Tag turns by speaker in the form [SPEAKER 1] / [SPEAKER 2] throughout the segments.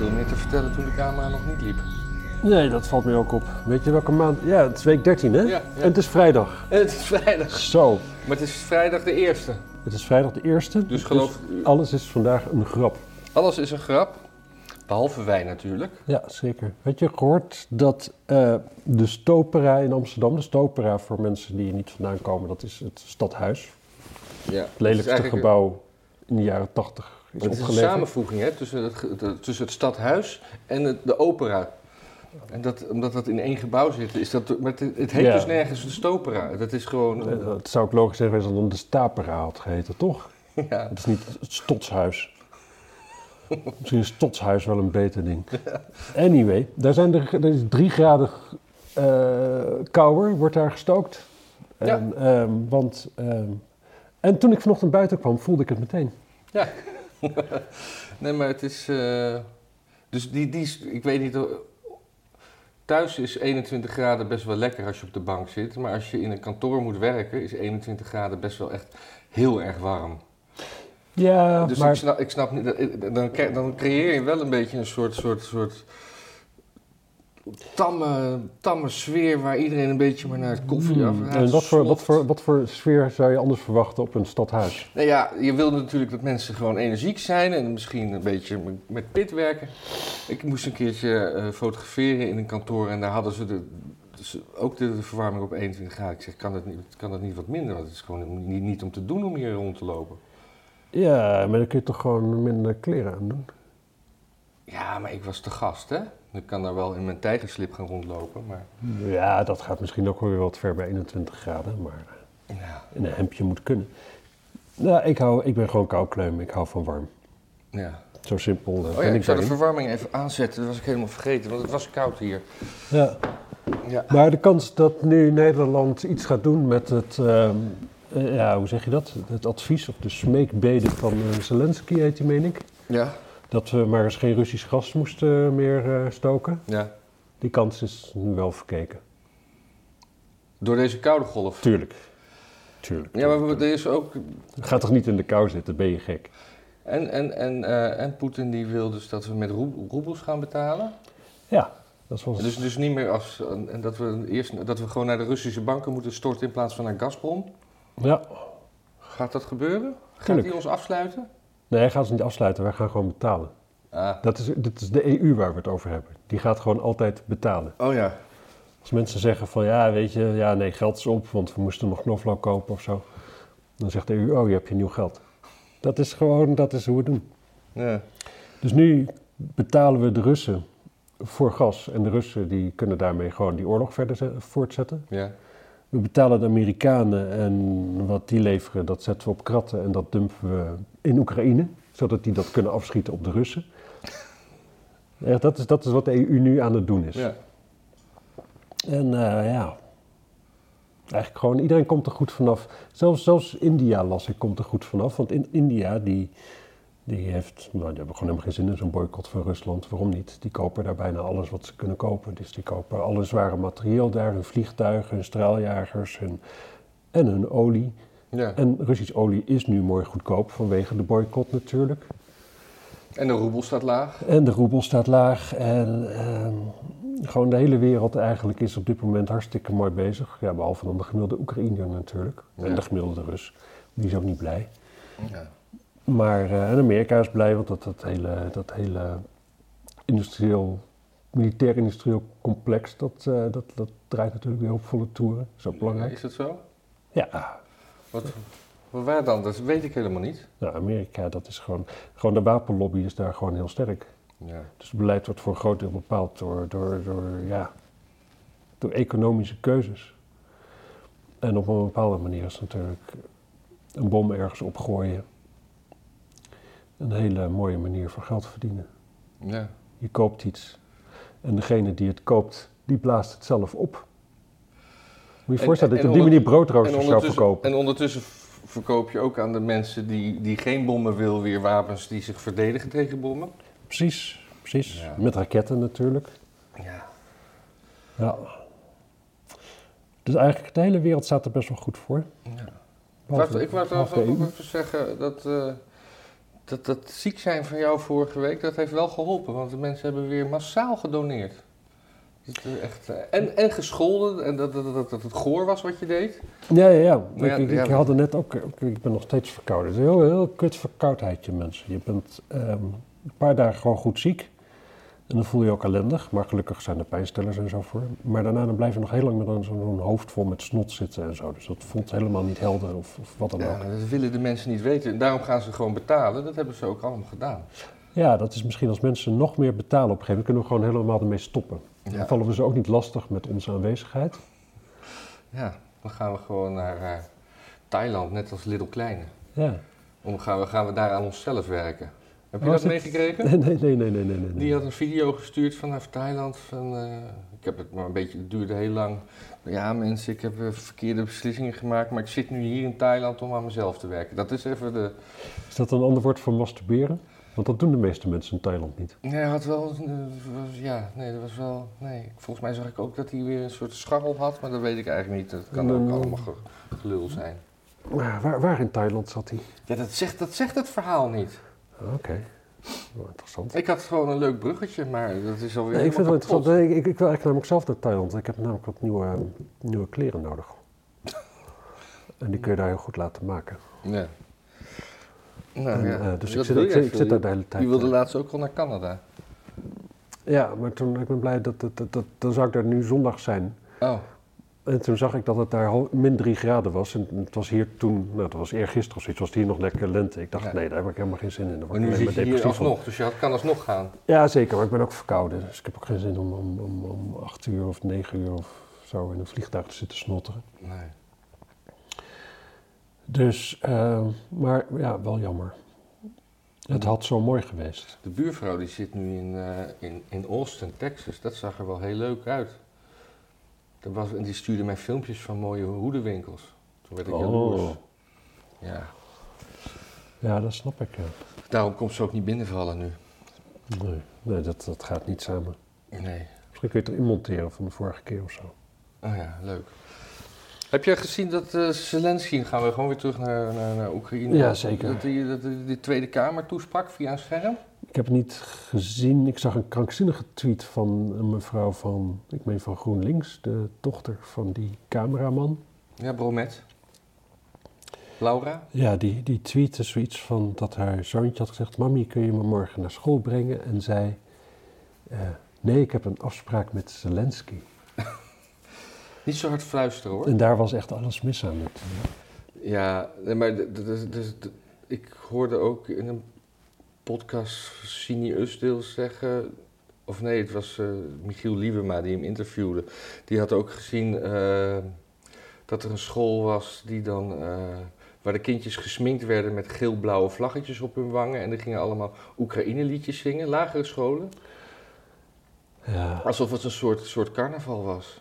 [SPEAKER 1] veel meer te vertellen toen de camera nog niet liep.
[SPEAKER 2] Nee, dat valt mij ook op. Weet je welke maand? Ja, het is week 13, hè?
[SPEAKER 1] Ja, ja.
[SPEAKER 2] En het is vrijdag.
[SPEAKER 1] En het is vrijdag.
[SPEAKER 2] Zo.
[SPEAKER 1] Maar het is vrijdag de eerste.
[SPEAKER 2] Het is vrijdag de eerste.
[SPEAKER 1] Dus geloof
[SPEAKER 2] alles is vandaag een grap.
[SPEAKER 1] Alles is een grap. Behalve wij natuurlijk.
[SPEAKER 2] Ja, zeker. Weet je gehoord dat eh, de Stopera in Amsterdam, de Stopera voor mensen die er niet vandaan komen, dat is het stadhuis.
[SPEAKER 1] Ja.
[SPEAKER 2] Het lelijkste gebouw in de jaren 80 is
[SPEAKER 1] Het is een samenvoeging hè, tussen, het, tussen het stadhuis en het- de opera. En dat, omdat dat in één gebouw zit, is dat. Maar het, het heet
[SPEAKER 2] Ja.
[SPEAKER 1] dus nergens de stopera. Dat is gewoon.
[SPEAKER 2] Eh, Het zou ook logisch zijn geweest als het dan de Stapera had geheten, toch?
[SPEAKER 1] ja.
[SPEAKER 2] Het is niet het Stotshuis. Misschien is Stotshuis wel een beter ding. Anyway, daar zijn er, er is drie graden eh kouder, wordt daar gestookt. En, ehm, want, ehm, en toen ik vanochtend buiten kwam, voelde ik het meteen.
[SPEAKER 1] Nee, maar het is. eh, dus die, die. is- Ik weet niet. Thuis is 21 graden best wel lekker als je op de bank zit. Maar als je in een kantoor moet werken, is 21 graden best wel echt heel erg warm.
[SPEAKER 2] Ja,
[SPEAKER 1] dus
[SPEAKER 2] maar
[SPEAKER 1] ik, snap, ik snap niet. Dan, dan creëer je wel een beetje een soort. soort, soort tamme, tamme sfeer waar iedereen een beetje maar naar het koffie af
[SPEAKER 2] Hmm, en wat voor, wat, voor, wat voor sfeer zou je anders verwachten op een stadhuis?
[SPEAKER 1] Nou ja, je wil natuurlijk dat mensen gewoon energiek zijn en misschien een beetje met- pit werken. Ik moest een keertje eh, fotograferen in een kantoor en daar hadden ze de, dus ook de, de verwarming op 21 graden. Ik zeg, kan dat niet, kan dat niet wat minder? Want het is gewoon niet, niet om te doen om hier rond te lopen.
[SPEAKER 2] Ja, maar dan kun je toch gewoon minder kleren aan doen.
[SPEAKER 1] Ja, maar ik was te gast, hè? Ik kan daar wel in mijn tijgerslip gaan rondlopen, maar...
[SPEAKER 2] Ja, dat gaat misschien ook wel weer wat ver bij 21 graden, maar
[SPEAKER 1] Ja,
[SPEAKER 2] in een hemdje moet kunnen. Nou, ik, hou, ik ben gewoon koukleum, ik hou van warm.
[SPEAKER 1] ja.
[SPEAKER 2] Zo simpel eh,
[SPEAKER 1] Oh ja, ik
[SPEAKER 2] ik
[SPEAKER 1] zou de verwarming even aanzetten. Dat was ik helemaal vergeten, want het was koud hier.
[SPEAKER 2] Ja.
[SPEAKER 1] Ja.
[SPEAKER 2] Maar de kans dat nu Nederland iets gaat doen met het, ehm, eh, ja, hoe zeg je dat? Het advies of de smeekbede van eh, Zelensky heet die, meen ik.
[SPEAKER 1] Ja,
[SPEAKER 2] Dat we maar eens geen Russisch gas moesten meer eh, stoken.
[SPEAKER 1] ja.
[SPEAKER 2] Die kans is nu wel verkeken.
[SPEAKER 1] Door deze koude golf.
[SPEAKER 2] Tuurlijk. Tuurlijk.
[SPEAKER 1] Ja, maar er is ook
[SPEAKER 2] Ga toch niet in de kou zitten, ben je gek.
[SPEAKER 1] En, en, en, eh, en Poetin die wil dus dat we met roe- roebels gaan betalen.
[SPEAKER 2] Ja, dat was...
[SPEAKER 1] Dus, dus niet meer als, en dat we eerst dat we gewoon naar de Russische banken moeten storten in plaats van naar Gazprom.
[SPEAKER 2] Ja.
[SPEAKER 1] Gaat dat gebeuren? Gaat hij ons afsluiten?
[SPEAKER 2] Nee, hij gaat ze niet afsluiten, wij gaan gewoon betalen.
[SPEAKER 1] Ah.
[SPEAKER 2] Dat is, dit is de EU waar we het over hebben. Die gaat gewoon altijd betalen.
[SPEAKER 1] Oh ja.
[SPEAKER 2] Als mensen zeggen van ja, weet je, ja nee, geld is op, want we moesten nog knoflook kopen of zo. Dan zegt de EU, oh, je hebt je nieuw geld. Dat is gewoon, dat is hoe we het doen.
[SPEAKER 1] ja.
[SPEAKER 2] Dus nu betalen we de Russen voor gas. En de Russen die kunnen daarmee gewoon die oorlog verder ze- voortzetten.
[SPEAKER 1] Ja.
[SPEAKER 2] We betalen de Amerikanen en wat die leveren, dat zetten we op kratten en dat dumpen we in Oekraïne. Zodat die dat kunnen afschieten op de Russen. Echt, dat, is, dat is wat de EU nu aan het doen is.
[SPEAKER 1] ja.
[SPEAKER 2] En eh, ja, eigenlijk gewoon iedereen komt er goed vanaf. Zelfs, zelfs India las ik, komt er goed vanaf. Want in India, die, die heeft, nou, die hebben gewoon helemaal geen zin in zo'n boycott van Rusland. Waarom niet? Die kopen daar bijna alles wat ze kunnen kopen. Dus die kopen alle zware materieel daar, hun vliegtuigen, hun straaljagers hun, en hun olie.
[SPEAKER 1] ja.
[SPEAKER 2] En Russisch olie is nu mooi goedkoop vanwege de boycott natuurlijk.
[SPEAKER 1] En de roebel staat laag.
[SPEAKER 2] En de roebel staat laag. En ehm, gewoon de hele wereld eigenlijk is op dit moment hartstikke mooi bezig. Ja, behalve dan de gemiddelde Oekraïner natuurlijk. En de gemiddelde Rus. Die is ook niet blij.
[SPEAKER 1] Ja.
[SPEAKER 2] Maar eh, en Amerika is blij, want dat, dat hele, dat hele industrieel, militair-industrieel complex, dat, eh, dat, dat draait natuurlijk weer op volle toeren. Dat is ook belangrijk.
[SPEAKER 1] Is dat zo?
[SPEAKER 2] Ja,
[SPEAKER 1] Wat, wat waar dan? Dat weet ik helemaal niet.
[SPEAKER 2] nou, Amerika, dat is gewoon, gewoon de wapenlobby is daar gewoon heel sterk.
[SPEAKER 1] Ja.
[SPEAKER 2] Dus het beleid wordt voor een groot deel bepaald door, door, door, ja, door economische keuzes. En op een bepaalde manier is natuurlijk een bom ergens opgooien een hele mooie manier van geld verdienen.
[SPEAKER 1] Ja.
[SPEAKER 2] Je koopt iets en degene die het koopt, die blaast het zelf op. Moet je je
[SPEAKER 1] En-
[SPEAKER 2] voorstellen
[SPEAKER 1] en
[SPEAKER 2] dat je op die manier broodroosters zou verkopen.
[SPEAKER 1] en ondertussen verkoop je ook aan de mensen die, die geen bommen wil, weer wapens die zich verdedigen tegen bommen.
[SPEAKER 2] Precies, precies.
[SPEAKER 1] Ja.
[SPEAKER 2] Met raketten natuurlijk.
[SPEAKER 1] Ja.
[SPEAKER 2] Ja. Dus eigenlijk de hele wereld staat er best wel goed voor.
[SPEAKER 1] ja.
[SPEAKER 2] Behalve-
[SPEAKER 1] ik wou trouwens
[SPEAKER 2] de
[SPEAKER 1] ook even zeggen dat, eh, dat, dat ziek zijn van jou vorige week, dat heeft wel geholpen. Want de mensen hebben weer massaal gedoneerd. Echt, eh, en, en gescholden, en dat, dat, dat, dat het goor was wat je deed.
[SPEAKER 2] Ja, ja, ja. Ik, ik,
[SPEAKER 1] ja,
[SPEAKER 2] had er net ook, ook- ik ben nog steeds verkouden. Het is een heel, heel kut verkoudheidje, mensen. Je bent ehm, een paar dagen gewoon goed ziek. En dan voel je je ook ellendig. Maar gelukkig zijn er pijnstillers en zo voor. Maar daarna dan blijf je nog heel lang met een- zo'n hoofd vol met snot zitten en zo. Dus dat voelt helemaal niet helder of, of wat dan ook.
[SPEAKER 1] Ja, dat willen de mensen niet weten. En daarom gaan ze gewoon betalen. Dat hebben ze ook allemaal gedaan.
[SPEAKER 2] Ja, dat is misschien als mensen nog meer betalen op een gegeven moment, kunnen we gewoon helemaal ermee stoppen. Dan vallen we ze ook niet lastig met onze aanwezigheid.
[SPEAKER 1] Ja, dan gaan we gewoon naar eh, Thailand, net als Little Kleine.
[SPEAKER 2] Ja.
[SPEAKER 1] Dan gaan we, gaan we daar aan onszelf werken. Heb je
[SPEAKER 2] Oh,
[SPEAKER 1] dat meegekregen?
[SPEAKER 2] Nee, nee, nee, nee, nee.
[SPEAKER 1] Die had een video gestuurd vanaf Thailand. Van, eh, ik heb het maar een beetje, het duurde heel lang. Ja, mensen, ik heb eh, verkeerde beslissingen gemaakt, maar ik zit nu hier in Thailand om aan mezelf te werken. Dat is even de.
[SPEAKER 2] Is dat een ander woord voor masturberen? Want dat doen de meeste mensen in Thailand niet.
[SPEAKER 1] Nee, hij had wel. eh, ja, nee, dat was wel. Nee, volgens mij zag ik ook dat hij weer een soort scharrel had, maar dat weet ik eigenlijk niet. Dat kan ook
[SPEAKER 2] Mm.
[SPEAKER 1] allemaal ge- gelul zijn.
[SPEAKER 2] Maar waar, waar in Thailand zat hij?
[SPEAKER 1] Ja, dat zegt, dat zegt het verhaal niet.
[SPEAKER 2] Oké, Wel interessant.
[SPEAKER 1] Ik had gewoon een leuk bruggetje, maar dat is alweer.
[SPEAKER 2] Nee, ik vind het wel interessant. Nee, ik, ik, wil eigenlijk namelijk zelf naar Thailand. Ik heb namelijk wat nieuwe, nieuwe kleren nodig. En die kun je daar heel goed laten maken.
[SPEAKER 1] Ja. Nou
[SPEAKER 2] En,
[SPEAKER 1] ja,
[SPEAKER 2] eh, dus
[SPEAKER 1] dat
[SPEAKER 2] ik zit, ik, zit daar de hele tijd.
[SPEAKER 1] Je wilde
[SPEAKER 2] eh,
[SPEAKER 1] laatst ook al naar Canada.
[SPEAKER 2] Ja, maar toen, ik ben blij dat, dat, dat, dat- dan zou ik daar nu zondag zijn.
[SPEAKER 1] Oh,
[SPEAKER 2] En toen zag ik dat het daar min 3 graden was. En het was hier toen, nou, dat was eergisteren of zoiets, was het hier nog lekker lente. Ik dacht,
[SPEAKER 1] Ja.
[SPEAKER 2] nee, daar heb ik helemaal geen zin in.
[SPEAKER 1] Maar nu zit je hier
[SPEAKER 2] van.
[SPEAKER 1] alsnog, dus je had, kan alsnog gaan.
[SPEAKER 2] Ja, zeker, maar ik ben ook verkouden. Dus ik heb ook geen zin om om, om, om 8 uur of 9 uur of zo in een vliegtuig te zitten snotteren.
[SPEAKER 1] Nee.
[SPEAKER 2] Dus, eh, maar ja, wel jammer. Het had zo mooi geweest.
[SPEAKER 1] De buurvrouw die zit nu in, eh, in, in Austin, Texas. Dat zag er wel heel leuk uit. Dat was, en die stuurde mij filmpjes van mooie hoedenwinkels. Toen werd ik jaloers.
[SPEAKER 2] Oh,
[SPEAKER 1] Ja.
[SPEAKER 2] ja, dat snap ik. Ja.
[SPEAKER 1] Daarom komt ze ook niet binnenvallen nu.
[SPEAKER 2] Nee, nee dat, dat gaat niet samen.
[SPEAKER 1] Nee.
[SPEAKER 2] Misschien kun je het erin monteren van de vorige keer of zo.
[SPEAKER 1] Oh ja, leuk. Heb jij gezien dat eh Zelensky, gaan we gewoon weer terug naar, naar, naar Oekraïne.
[SPEAKER 2] Ja, zeker.
[SPEAKER 1] Dat hij dat hij de Tweede Kamer toesprak via een scherm?
[SPEAKER 2] Ik heb het niet gezien. Ik zag een krankzinnige tweet van een mevrouw van, ik meen van GroenLinks, de dochter van die cameraman.
[SPEAKER 1] Ja, Bromet. Laura?
[SPEAKER 2] Ja, die, die tweette zoiets van dat haar zoontje had gezegd: Mami, kun je me morgen naar school brengen? En zei: eh, Nee, ik heb een afspraak met Zelensky.
[SPEAKER 1] Niet zo hard fluisteren hoor.
[SPEAKER 2] En daar was echt alles mis aan. Met,
[SPEAKER 1] Ja, maar ik hoorde ook in een podcast Sini Usdeel zeggen... Of nee, het was eh, Michiel Liebema die hem interviewde. Die had ook gezien eh, dat er een school was die dan... eh, waar de kindjes gesminkt werden met geel-blauwe vlaggetjes op hun wangen. En die gingen allemaal Oekraïne-liedjes zingen, lagere scholen.
[SPEAKER 2] ja,
[SPEAKER 1] Alsof het een soort, soort carnaval was.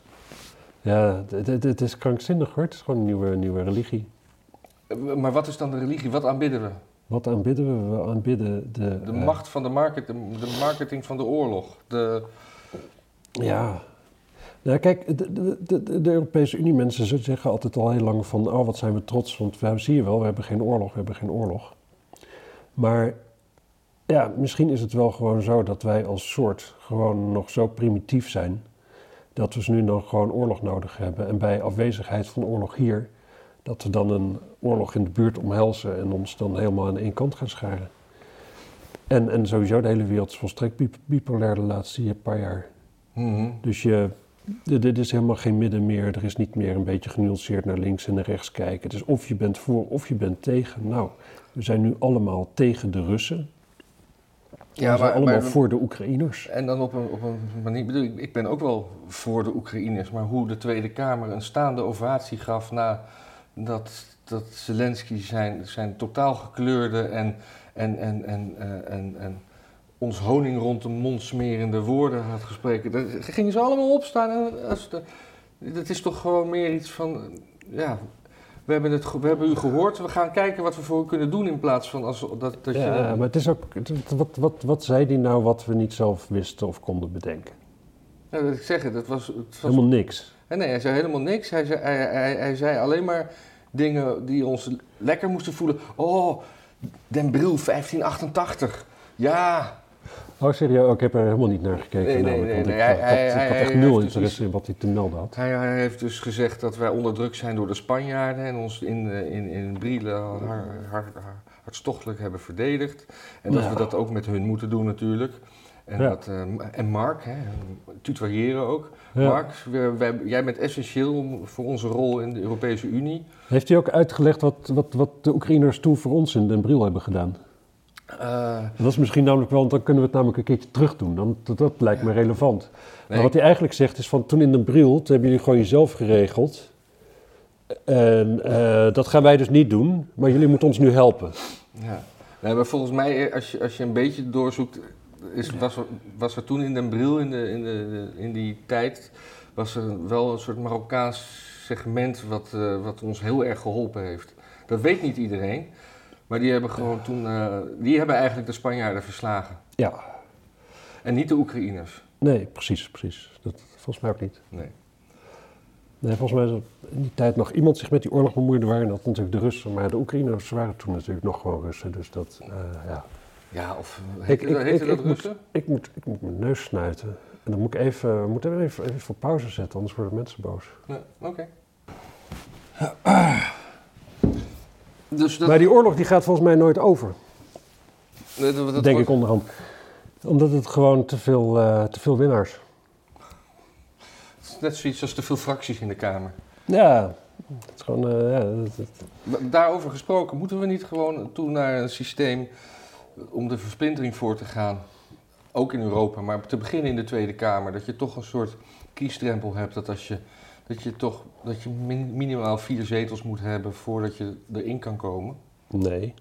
[SPEAKER 2] ja het- is krankzinnig hoor. Het is gewoon een nieuwe, nieuwe religie.
[SPEAKER 1] Maar wat is dan de religie? Wat aanbidden we?
[SPEAKER 2] Wat aanbidden we? We aanbidden de.
[SPEAKER 1] De
[SPEAKER 2] eh,
[SPEAKER 1] macht van de, market, de, marketing van de oorlog. De,
[SPEAKER 2] Ja. Nou, kijk, de, de, de, de Europese Unie mensen ze zeggen altijd al heel lang van, oh wat zijn we trots, want we zie je wel, we hebben geen oorlog, we hebben geen oorlog. Maar ja, misschien is het wel gewoon zo dat wij als soort gewoon nog zo primitief zijn, dat we nu nog gewoon oorlog nodig hebben. En bij afwezigheid van oorlog hier, dat we dan een oorlog in de buurt omhelzen en ons dan helemaal aan één kant gaan scharen. En, en sowieso de hele wereld is volstrekt bip- bipolair de laatste paar jaar.
[SPEAKER 1] Mhm.
[SPEAKER 2] Dus je, dit is helemaal geen midden meer. Er is niet meer een beetje genuanceerd naar links en naar rechts kijken. Het is of je bent voor of je bent tegen. Nou, we zijn nu allemaal tegen de Russen.
[SPEAKER 1] Ja,
[SPEAKER 2] we zijn
[SPEAKER 1] maar-
[SPEAKER 2] allemaal
[SPEAKER 1] maar-
[SPEAKER 2] voor de Oekraïners.
[SPEAKER 1] En dan op een, op een manier, bedoel ik, ik ben ook wel voor de Oekraïners, maar hoe de Tweede Kamer een staande ovatie gaf na dat, dat Zelensky zijn, zijn totaal gekleurde en, en, en, en, eh, en, en ons honing rond de mond smerende woorden had gesproken. Daar gingen ze allemaal opstaan. En als de, dat is toch gewoon meer iets van, ja, we hebben, het, we hebben u gehoord, we gaan kijken wat we voor u kunnen doen in plaats van als, dat, dat je...
[SPEAKER 2] Ja, maar het is ook, wat, wat, wat zei die nou wat we niet zelf wisten of konden bedenken?
[SPEAKER 1] Ja, dat ik zeg het, het was, het was
[SPEAKER 2] Helemaal niks.
[SPEAKER 1] En nee, hij zei helemaal niks. Hij zei, hij, hij, hij zei alleen maar dingen die ons lekker moesten voelen. Oh, Den Bril 1588. Ja,
[SPEAKER 2] Oh, serieus? Oh, ik heb er helemaal niet naar gekeken.
[SPEAKER 1] Nee, nee,
[SPEAKER 2] namelijk,
[SPEAKER 1] nee,
[SPEAKER 2] ik,
[SPEAKER 1] nee,
[SPEAKER 2] had-
[SPEAKER 1] hij-
[SPEAKER 2] ik
[SPEAKER 1] hij-
[SPEAKER 2] had
[SPEAKER 1] hij
[SPEAKER 2] echt nul
[SPEAKER 1] dus
[SPEAKER 2] interesse in wat hij te melden had.
[SPEAKER 1] hij, heeft dus gezegd dat wij onderdrukt zijn door de Spanjaarden en ons in, eh, in, in Brielle har- har- har- hartstochtelijk hebben verdedigd. En dat
[SPEAKER 2] Ja.
[SPEAKER 1] we dat ook met hun moeten doen natuurlijk. En,
[SPEAKER 2] Ja.
[SPEAKER 1] dat, eh, en Mark, hè, tutoyeren ook. Mark, we- wij- jij bent essentieel voor onze rol in de Europese Unie.
[SPEAKER 2] Heeft hij ook uitgelegd wat, wat, wat de Oekraïners toen voor ons in Den Bril hebben gedaan?
[SPEAKER 1] Eh,
[SPEAKER 2] Dat is misschien namelijk wel, want dan kunnen we het namelijk een keertje terug doen. Dan, dat, dat lijkt me relevant. Maar wat hij eigenlijk zegt is van toen in Den Bril, toen hebben jullie gewoon jezelf geregeld. En eh, dat gaan wij dus niet doen, maar jullie moeten ons nu helpen.
[SPEAKER 1] Ja. Nee, maar volgens mij, eh, als je, als je een beetje doorzoekt, is, was, er, was er toen in Den Bril, in, de, in, de, in die tijd, was er wel een soort Marokkaans segment wat, eh, wat ons heel erg geholpen heeft. Dat weet niet iedereen, maar die hebben gewoon toen, eh, die hebben eigenlijk de Spanjaarden verslagen.
[SPEAKER 2] Ja,
[SPEAKER 1] En niet de Oekraïners.
[SPEAKER 2] nee, precies, precies. Dat volgens mij ook niet.
[SPEAKER 1] Nee.
[SPEAKER 2] Nee, volgens mij is er in die tijd nog iemand zich met die oorlog bemoeide, waren dat natuurlijk de Russen. Maar de Oekraïners waren toen natuurlijk nog gewoon Russen. Dus dat, eh, ja.
[SPEAKER 1] Ja, of
[SPEAKER 2] Ik- ik-
[SPEAKER 1] dat-
[SPEAKER 2] ik- moet-? Ik moet, ik moet mijn neus snuiten. En dan moet ik even, we moeten even, even voor pauze zetten, anders worden mensen boos.
[SPEAKER 1] Nee, oké. Dus dat,
[SPEAKER 2] Maar die oorlog die gaat volgens mij nooit over,
[SPEAKER 1] dat, dat
[SPEAKER 2] denk
[SPEAKER 1] wordt-
[SPEAKER 2] ik onderhand. Omdat het gewoon te veel, eh, te veel winnaars.
[SPEAKER 1] het is net zoiets als te veel fracties in de Kamer.
[SPEAKER 2] Ja, het is gewoon, eh, ja,
[SPEAKER 1] Daarover gesproken, moeten we niet gewoon toe naar een systeem om de versplintering voor te gaan? Ook in Europa, maar te beginnen in de Tweede Kamer. Dat je toch een soort kiesdrempel hebt. Dat, als je, dat je toch dat je min- minimaal vier zetels moet hebben voordat je erin kan komen.
[SPEAKER 2] nee.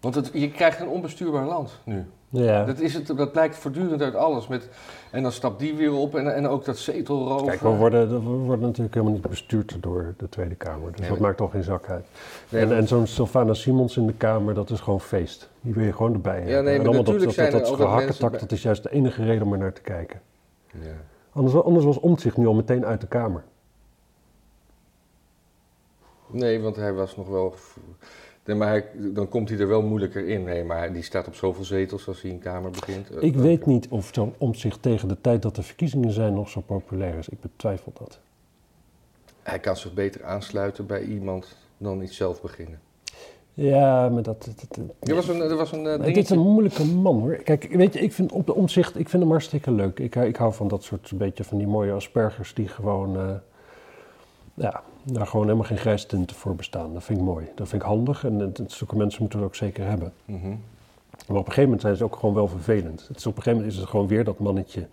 [SPEAKER 1] Want het, je krijgt een onbestuurbaar land nu.
[SPEAKER 2] Ja.
[SPEAKER 1] Dat, is het, dat blijkt voortdurend uit alles. Met, en dan stapt die weer op en, en ook dat zetelroof.
[SPEAKER 2] Kijk, we worden, we worden natuurlijk helemaal niet bestuurd door de Tweede Kamer. Dus
[SPEAKER 1] Nee,
[SPEAKER 2] dat maakt toch geen zak uit.
[SPEAKER 1] Nee,
[SPEAKER 2] en en zo'n Sylvana Simons in de Kamer, dat is gewoon feest. Die wil je gewoon erbij hebben.
[SPEAKER 1] nee, maar
[SPEAKER 2] en allemaal dat,
[SPEAKER 1] natuurlijk
[SPEAKER 2] dat, dat, dat gehakketak,
[SPEAKER 1] mensen
[SPEAKER 2] dat is juist de enige reden om er naar te kijken.
[SPEAKER 1] Ja.
[SPEAKER 2] Anders, anders was Omtzigt nu al meteen uit de Kamer.
[SPEAKER 1] Nee, want hij was nog wel. Nee, maar hij, dan komt hij er wel moeilijker in. Nee, maar die staat op zoveel zetels als hij in Kamer begint. Eh,
[SPEAKER 2] Ik weet niet of zo'n Omtzigt tegen de tijd dat de verkiezingen zijn nog zo populair is. Ik betwijfel dat.
[SPEAKER 1] Hij kan zich beter aansluiten bij iemand dan iets zelf beginnen.
[SPEAKER 2] Ja, maar dat... dat, dat-
[SPEAKER 1] Er was een, er was een eh, dingetje.
[SPEAKER 2] is een moeilijke man hoor. Kijk, weet je, ik vind op de omzicht, ik vind hem hartstikke leuk. Ik, ik hou van dat soort, een beetje van die mooie aspergers die gewoon, eh, ja, daar gewoon helemaal geen grijstinten voor bestaan. Dat vind ik mooi. Dat vind ik handig en, en zulke mensen moeten we ook zeker hebben.
[SPEAKER 1] Mhm.
[SPEAKER 2] Maar op een gegeven moment zijn ze ook gewoon wel vervelend. Het is, op een gegeven moment is het gewoon weer dat mannetje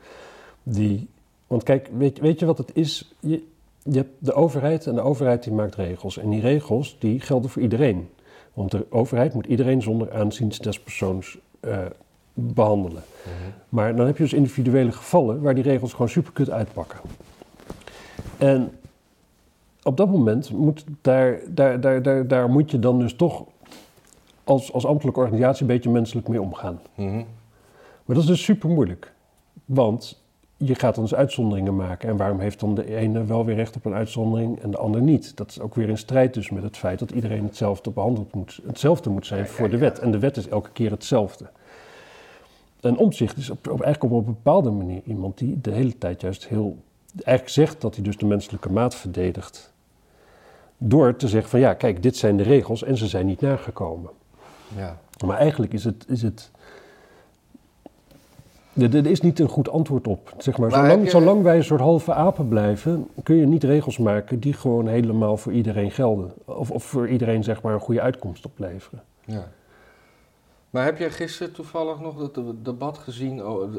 [SPEAKER 2] die... Want kijk, weet, weet je wat het is? Je, je hebt de overheid en de overheid die maakt regels. En die regels die gelden voor iedereen. Want de overheid moet iedereen zonder aanzien des persoons eh, behandelen.
[SPEAKER 1] Mhm.
[SPEAKER 2] Maar dan heb je dus individuele gevallen waar die regels gewoon superkut uitpakken. En op dat moment moet daar, daar, daar, daar, daar moet je dan dus toch als, als ambtelijke organisatie een beetje menselijk mee omgaan.
[SPEAKER 1] Mhm.
[SPEAKER 2] Maar dat is dus super moeilijk. Want je gaat dan dus uitzonderingen maken. En waarom heeft dan de ene wel weer recht op een uitzondering en de ander niet? Dat is ook weer in strijd dus met het feit dat iedereen hetzelfde behandeld moet, hetzelfde moet zijn
[SPEAKER 1] Ja,
[SPEAKER 2] voor
[SPEAKER 1] ja,
[SPEAKER 2] de
[SPEAKER 1] ja.
[SPEAKER 2] wet. En de wet is elke keer hetzelfde. En omzicht is op, op, eigenlijk op een bepaalde manier iemand die de hele tijd juist heel... Eigenlijk zegt dat hij dus de menselijke maat verdedigt. Door te zeggen van ja, kijk, dit zijn de regels en ze zijn niet nagekomen.
[SPEAKER 1] Ja.
[SPEAKER 2] Maar eigenlijk is het. Is het er, is niet een goed antwoord op. Zeg maar,
[SPEAKER 1] Maar
[SPEAKER 2] zolang,
[SPEAKER 1] heb je-
[SPEAKER 2] zolang wij een soort halve apen blijven, kun je niet regels maken die gewoon helemaal voor iedereen gelden. Of, of voor iedereen zeg maar een goede uitkomst opleveren.
[SPEAKER 1] ja. Maar heb jij gisteren toevallig nog dat de- debat gezien? Oh,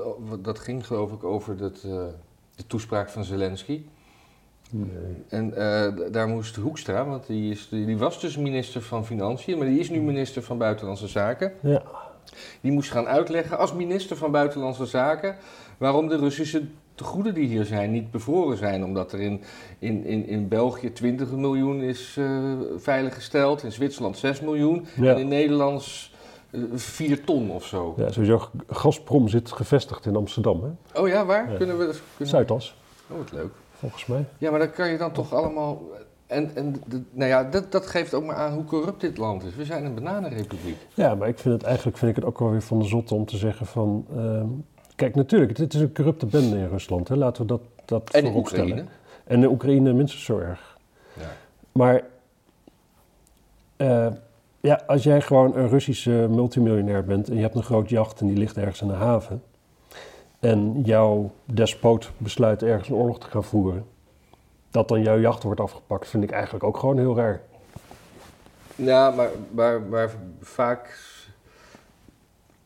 [SPEAKER 1] dat ging geloof ik over dat, eh, de toespraak van Zelensky. En eh, daar moest Hoekstra, want die, is, die, was dus minister van Financiën, maar die is nu minister van Buitenlandse Zaken.
[SPEAKER 2] Ja.
[SPEAKER 1] Die moest gaan uitleggen als minister van Buitenlandse Zaken waarom de Russische tegoeden die hier zijn niet bevroren zijn. Omdat er in, in, in, in België 20 miljoen is eh, veiliggesteld, in Zwitserland 6 miljoen
[SPEAKER 2] Ja.
[SPEAKER 1] en in Nederlands 4 ton of zo.
[SPEAKER 2] ja, sowieso, Gazprom zit gevestigd in Amsterdam, hè?
[SPEAKER 1] Oh ja, waar?
[SPEAKER 2] Ja.
[SPEAKER 1] Kunnen we... Kunnen...
[SPEAKER 2] Zuidas,
[SPEAKER 1] Oh, wat leuk.
[SPEAKER 2] volgens mij.
[SPEAKER 1] Ja, maar dan kan je dan toch allemaal... En, en de- nou ja, dat, dat geeft ook maar aan hoe corrupt dit land is. We zijn een bananenrepubliek.
[SPEAKER 2] Ja, maar ik vind het eigenlijk vind ik het ook wel weer van de zotte om te zeggen van... ehm, kijk, natuurlijk, het is een corrupte bende in Rusland. Hè? Laten we dat, dat
[SPEAKER 1] En in
[SPEAKER 2] vooropstellen.
[SPEAKER 1] Oekraïne.
[SPEAKER 2] En in Oekraïne minstens zo erg.
[SPEAKER 1] Ja.
[SPEAKER 2] Maar eh, ja, als jij gewoon een Russische multimiljonair bent en je hebt een groot jacht en die ligt ergens in de haven. En jouw despoot besluit ergens een oorlog te gaan voeren. Dat dan jouw jacht wordt afgepakt, vind ik eigenlijk ook gewoon heel raar.
[SPEAKER 1] Ja, maar, maar, maar vaak.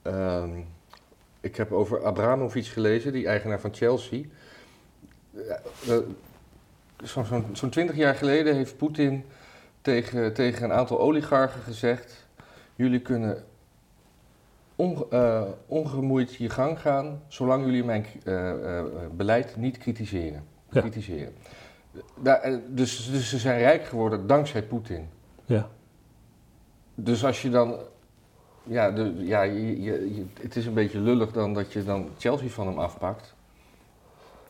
[SPEAKER 1] ehm, ik heb over Abramovic gelezen, die eigenaar van Chelsea. Zo'n zo'n zo'n 20 jaar geleden heeft Poetin tegen, tegen een aantal oligarchen gezegd: Jullie kunnen onge- eh, ongemoeid je gang gaan, zolang jullie mijn eh, eh, beleid niet kritiseren.
[SPEAKER 2] Ja.
[SPEAKER 1] kritiseren. Daar, dus, dus ze zijn rijk geworden dankzij Poetin.
[SPEAKER 2] Ja,
[SPEAKER 1] Dus als je dan. Ja, de, ja je- je- het is een beetje lullig dan dat je dan Chelsea van hem afpakt.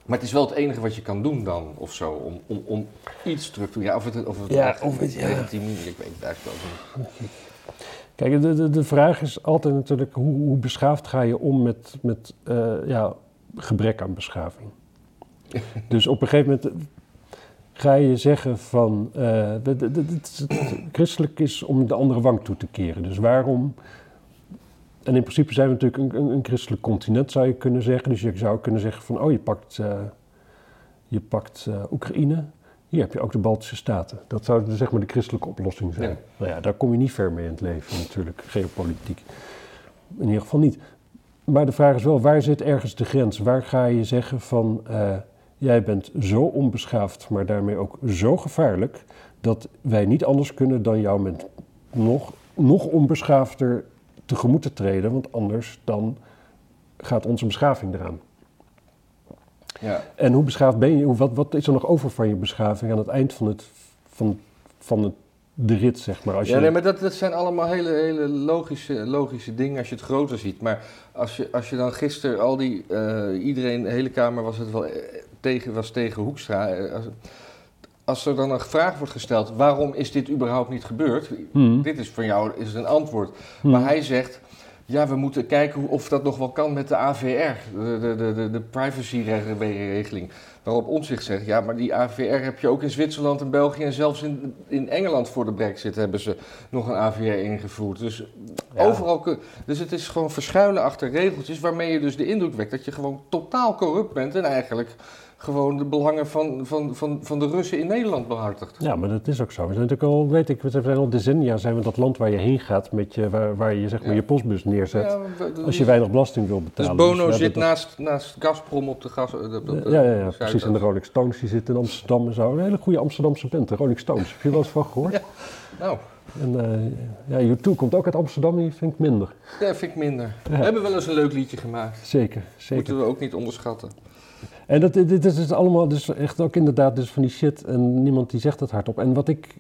[SPEAKER 1] Maar het is wel het enige wat je kan doen dan, of zo, om, om, om iets terug te doen. Ja, of het, of het
[SPEAKER 2] Ja, of het- ja.
[SPEAKER 1] ik weet het eigenlijk ook niet.
[SPEAKER 2] Kijk, de, de, de vraag is altijd natuurlijk hoe, hoe beschaafd ga je om met, met eh, ja, gebrek aan beschaving. dus op een gegeven moment eh, ga je zeggen van, eh, de- de- de- het, het- christelijk is om de andere wang toe te keren. Dus waarom, en in principe zijn we natuurlijk een, een, een christelijk continent zou je kunnen zeggen. Dus je zou kunnen zeggen van, oh je pakt, eh, je pakt eh, Oekraïne, hier heb je ook de Baltische Staten. Dat zou dus zeg maar de christelijke oplossing zijn.
[SPEAKER 1] Ja.
[SPEAKER 2] Nou ja, daar kom je niet ver mee in het leven natuurlijk, geopolitiek. In ieder geval niet. Maar de vraag is wel, waar zit ergens de grens? Waar ga je zeggen van, eh, jij bent zo onbeschaafd, maar daarmee ook zo gevaarlijk, dat wij niet anders kunnen dan jou met nog, nog onbeschaafder tegemoet te treden, want anders dan gaat onze beschaving eraan.
[SPEAKER 1] Ja.
[SPEAKER 2] En hoe beschaafd ben je? Hoe- Wat, wat is er nog over van je beschaving aan het eind van, het, van, van het, de rit, zeg maar? Als je,
[SPEAKER 1] Ja, nee, maar dat, dat zijn allemaal hele, hele logische, logische dingen als je het groter ziet. Maar als je, als je dan gisteren al die, eh, iedereen, de hele Kamer was het wel eh, tegen, was tegen Hoekstra. Eh, Als, als er dan een vraag wordt gesteld, waarom is dit überhaupt niet gebeurd?
[SPEAKER 2] Hmm.
[SPEAKER 1] Dit is van jou is een antwoord.
[SPEAKER 2] Hmm.
[SPEAKER 1] Maar hij zegt, ja, we moeten kijken of dat nog wel kan met de AVR, de, de, de, de, de privacyregeling. Waarop Omtzigt zegt, ja, maar die AVR heb je ook in Zwitserland en België en zelfs in, in Engeland voor de brexit hebben ze nog een AVR ingevoerd. Dus
[SPEAKER 2] Ja.
[SPEAKER 1] overal, kun- dus het is gewoon verschuilen achter regeltjes waarmee je dus de indruk wekt dat je gewoon totaal corrupt bent en eigenlijk gewoon de belangen van, van, van, van de Russen in Nederland behartigt.
[SPEAKER 2] Ja, maar dat is ook zo. We zijn natuurlijk al, weet ik, we zijn al decennia zijn we dat land waar je heen gaat, met je, waar, waar je zeg maar
[SPEAKER 1] Ja.
[SPEAKER 2] je postbus neerzet.
[SPEAKER 1] Ja, we-
[SPEAKER 2] Als je weinig belasting wil
[SPEAKER 1] Dus
[SPEAKER 2] betalen.
[SPEAKER 1] Bono
[SPEAKER 2] we
[SPEAKER 1] zit
[SPEAKER 2] hebben
[SPEAKER 1] naast, naast Gazprom op de gas. op de-
[SPEAKER 2] dat- Ja, ja, ja. Precies. En de Rolling Stones die zitten in Amsterdam en zo. Een hele goede Amsterdamse band, de Rolling Stones. Heb je wel eens van gehoord?
[SPEAKER 1] Ja. Nou,
[SPEAKER 2] En eh ja, U2 komt ook uit Amsterdam die vind ik minder.
[SPEAKER 1] dat vind ik minder.
[SPEAKER 2] Ja.
[SPEAKER 1] We hebben wel eens een leuk liedje gemaakt.
[SPEAKER 2] Zeker, zeker.
[SPEAKER 1] Moeten we ook niet onderschatten.
[SPEAKER 2] En dat, dit, is dus allemaal dus echt ook inderdaad dus van die shit en niemand die zegt het hardop. En wat ik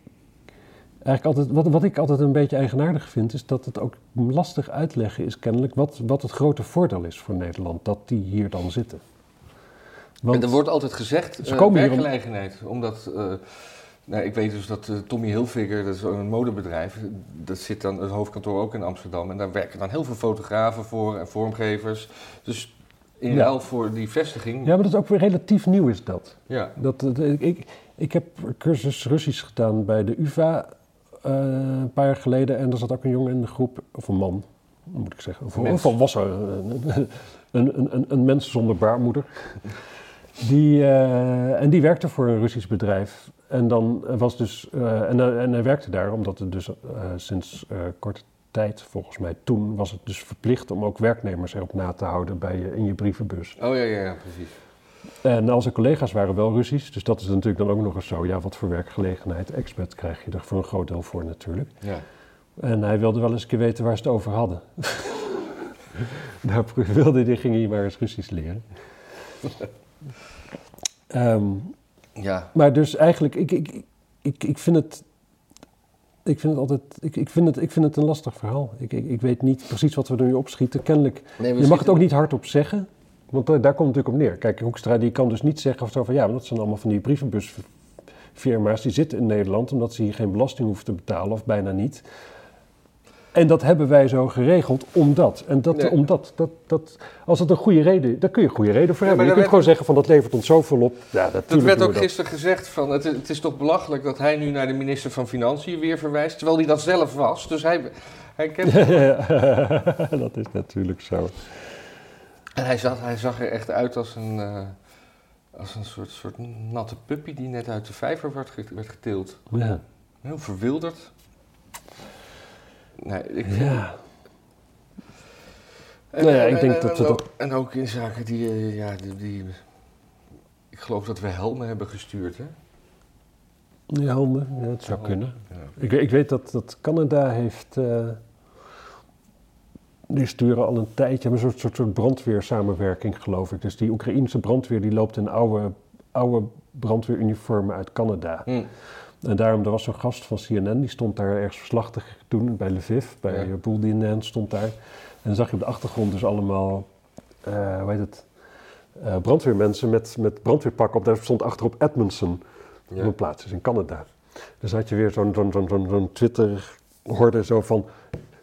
[SPEAKER 2] eigenlijk altijd, wat, wat ik altijd een beetje eigenaardig vind, is dat het ook lastig uitleggen is kennelijk wat, wat het grote voordeel is voor Nederland, dat die hier dan zitten. Want,
[SPEAKER 1] En er wordt altijd gezegd,
[SPEAKER 2] Ze
[SPEAKER 1] eh,
[SPEAKER 2] komen om-
[SPEAKER 1] werkgelegenheid. Omdat, eh, nou, ik weet dus dat eh, Tommy Hilfiger, dat is een modebedrijf, dat zit dan het hoofdkantoor ook in Amsterdam. En daar werken dan heel veel fotografen voor en vormgevers. Dus in
[SPEAKER 2] Ja.
[SPEAKER 1] ruil voor die vestiging,
[SPEAKER 2] ja, maar dat is ook weer relatief nieuw is dat.
[SPEAKER 1] ja.
[SPEAKER 2] dat, dat- ik, ik, heb cursus Russisch gedaan bij de UvA een paar jaar geleden en er zat ook een jongen in de groep, of een man, moet ik zeggen, of een
[SPEAKER 1] Mens.
[SPEAKER 2] volwassen, een, een, een, een, een mens zonder baarmoeder. Die, eh, en die werkte voor een Russisch bedrijf. En dan was dus, eh, en, hij- en hij werkte daar omdat het dus eh, sinds eh, korte tijd, volgens mij toen, was het dus verplicht om ook werknemers erop na te houden bij je, in je brievenbus.
[SPEAKER 1] Oh ja, ja, ja, precies.
[SPEAKER 2] En al zijn collega's waren wel Russisch, dus dat is natuurlijk dan ook nog eens zo. Ja, wat voor werkgelegenheid, expat krijg je er voor een groot deel voor natuurlijk.
[SPEAKER 1] Ja.
[SPEAKER 2] En hij wilde wel eens een keer weten waar ze het over hadden. Daar wilde hij, ging hij maar eens Russisch leren. Ehm,
[SPEAKER 1] ja.
[SPEAKER 2] maar dus eigenlijk, ik, ik, ik, ik vind het... Ik vind het altijd, ik, ik, vind het, ik vind het een lastig verhaal. Ik, ik, ik weet niet precies wat we er nu opschieten. Kennelijk
[SPEAKER 1] Nee,
[SPEAKER 2] je mag het ook niet hardop zeggen, want eh, daar komt het natuurlijk op neer. Kijk, Hoekstra die kan dus niet zeggen of zo van ja, dat zijn allemaal van die firma's die zitten in Nederland omdat ze hier geen belasting hoeven te betalen of bijna niet. En dat hebben wij zo geregeld omdat. En dat,
[SPEAKER 1] Nee.
[SPEAKER 2] omdat dat, dat, als het een goede reden daar kun je een goede reden voor
[SPEAKER 1] Ja,
[SPEAKER 2] hebben.
[SPEAKER 1] maar
[SPEAKER 2] Je kunt
[SPEAKER 1] werd-
[SPEAKER 2] gewoon zeggen van dat levert ons zoveel op. Ja,
[SPEAKER 1] Dat werd ook gisteren gezegd van, het, het is toch belachelijk dat hij nu naar de minister van Financiën weer verwijst, terwijl hij dat zelf was. Dus hij, hij kent...
[SPEAKER 2] Ja, dat is natuurlijk zo.
[SPEAKER 1] En hij zag, hij zag er echt uit als een, eh, als een soort, soort natte puppy die net uit de vijver werd, werd getild.
[SPEAKER 2] Ja.
[SPEAKER 1] Heel verwilderd. Nee, ik
[SPEAKER 2] ja.
[SPEAKER 1] En,
[SPEAKER 2] Nou ja, ik
[SPEAKER 1] en-
[SPEAKER 2] denk
[SPEAKER 1] en-
[SPEAKER 2] dat we
[SPEAKER 1] ook,
[SPEAKER 2] dat-
[SPEAKER 1] En ook in zaken die, eh, ja, die, die... Ik geloof dat we helmen hebben gestuurd, hè?
[SPEAKER 2] Ja. Ja, het zou kunnen.
[SPEAKER 1] Ja.
[SPEAKER 2] Ik, ik weet dat, dat Canada heeft. eh, die sturen al een tijdje, een soort, soort, soort brandweersamenwerking, geloof ik. Dus die Oekraïense brandweer die loopt in oude, oude brandweeruniformen uit Canada.
[SPEAKER 1] Hm.
[SPEAKER 2] En daarom, er was zo'n gast van CNN, die stond daar ergens verslag te doen bij Lviv, bij
[SPEAKER 1] Ja.
[SPEAKER 2] Boeldinen stond daar. En dan zag je op de achtergrond dus allemaal, eh hoe heet het, eh, brandweermensen met, met brandweerpakken op. Daar stond achterop Edmondson,
[SPEAKER 1] Ja.
[SPEAKER 2] op een plaats is in Canada. Dus had je weer zo'n zo'n zo'n zo'n zo'n Twitter-horde zo van...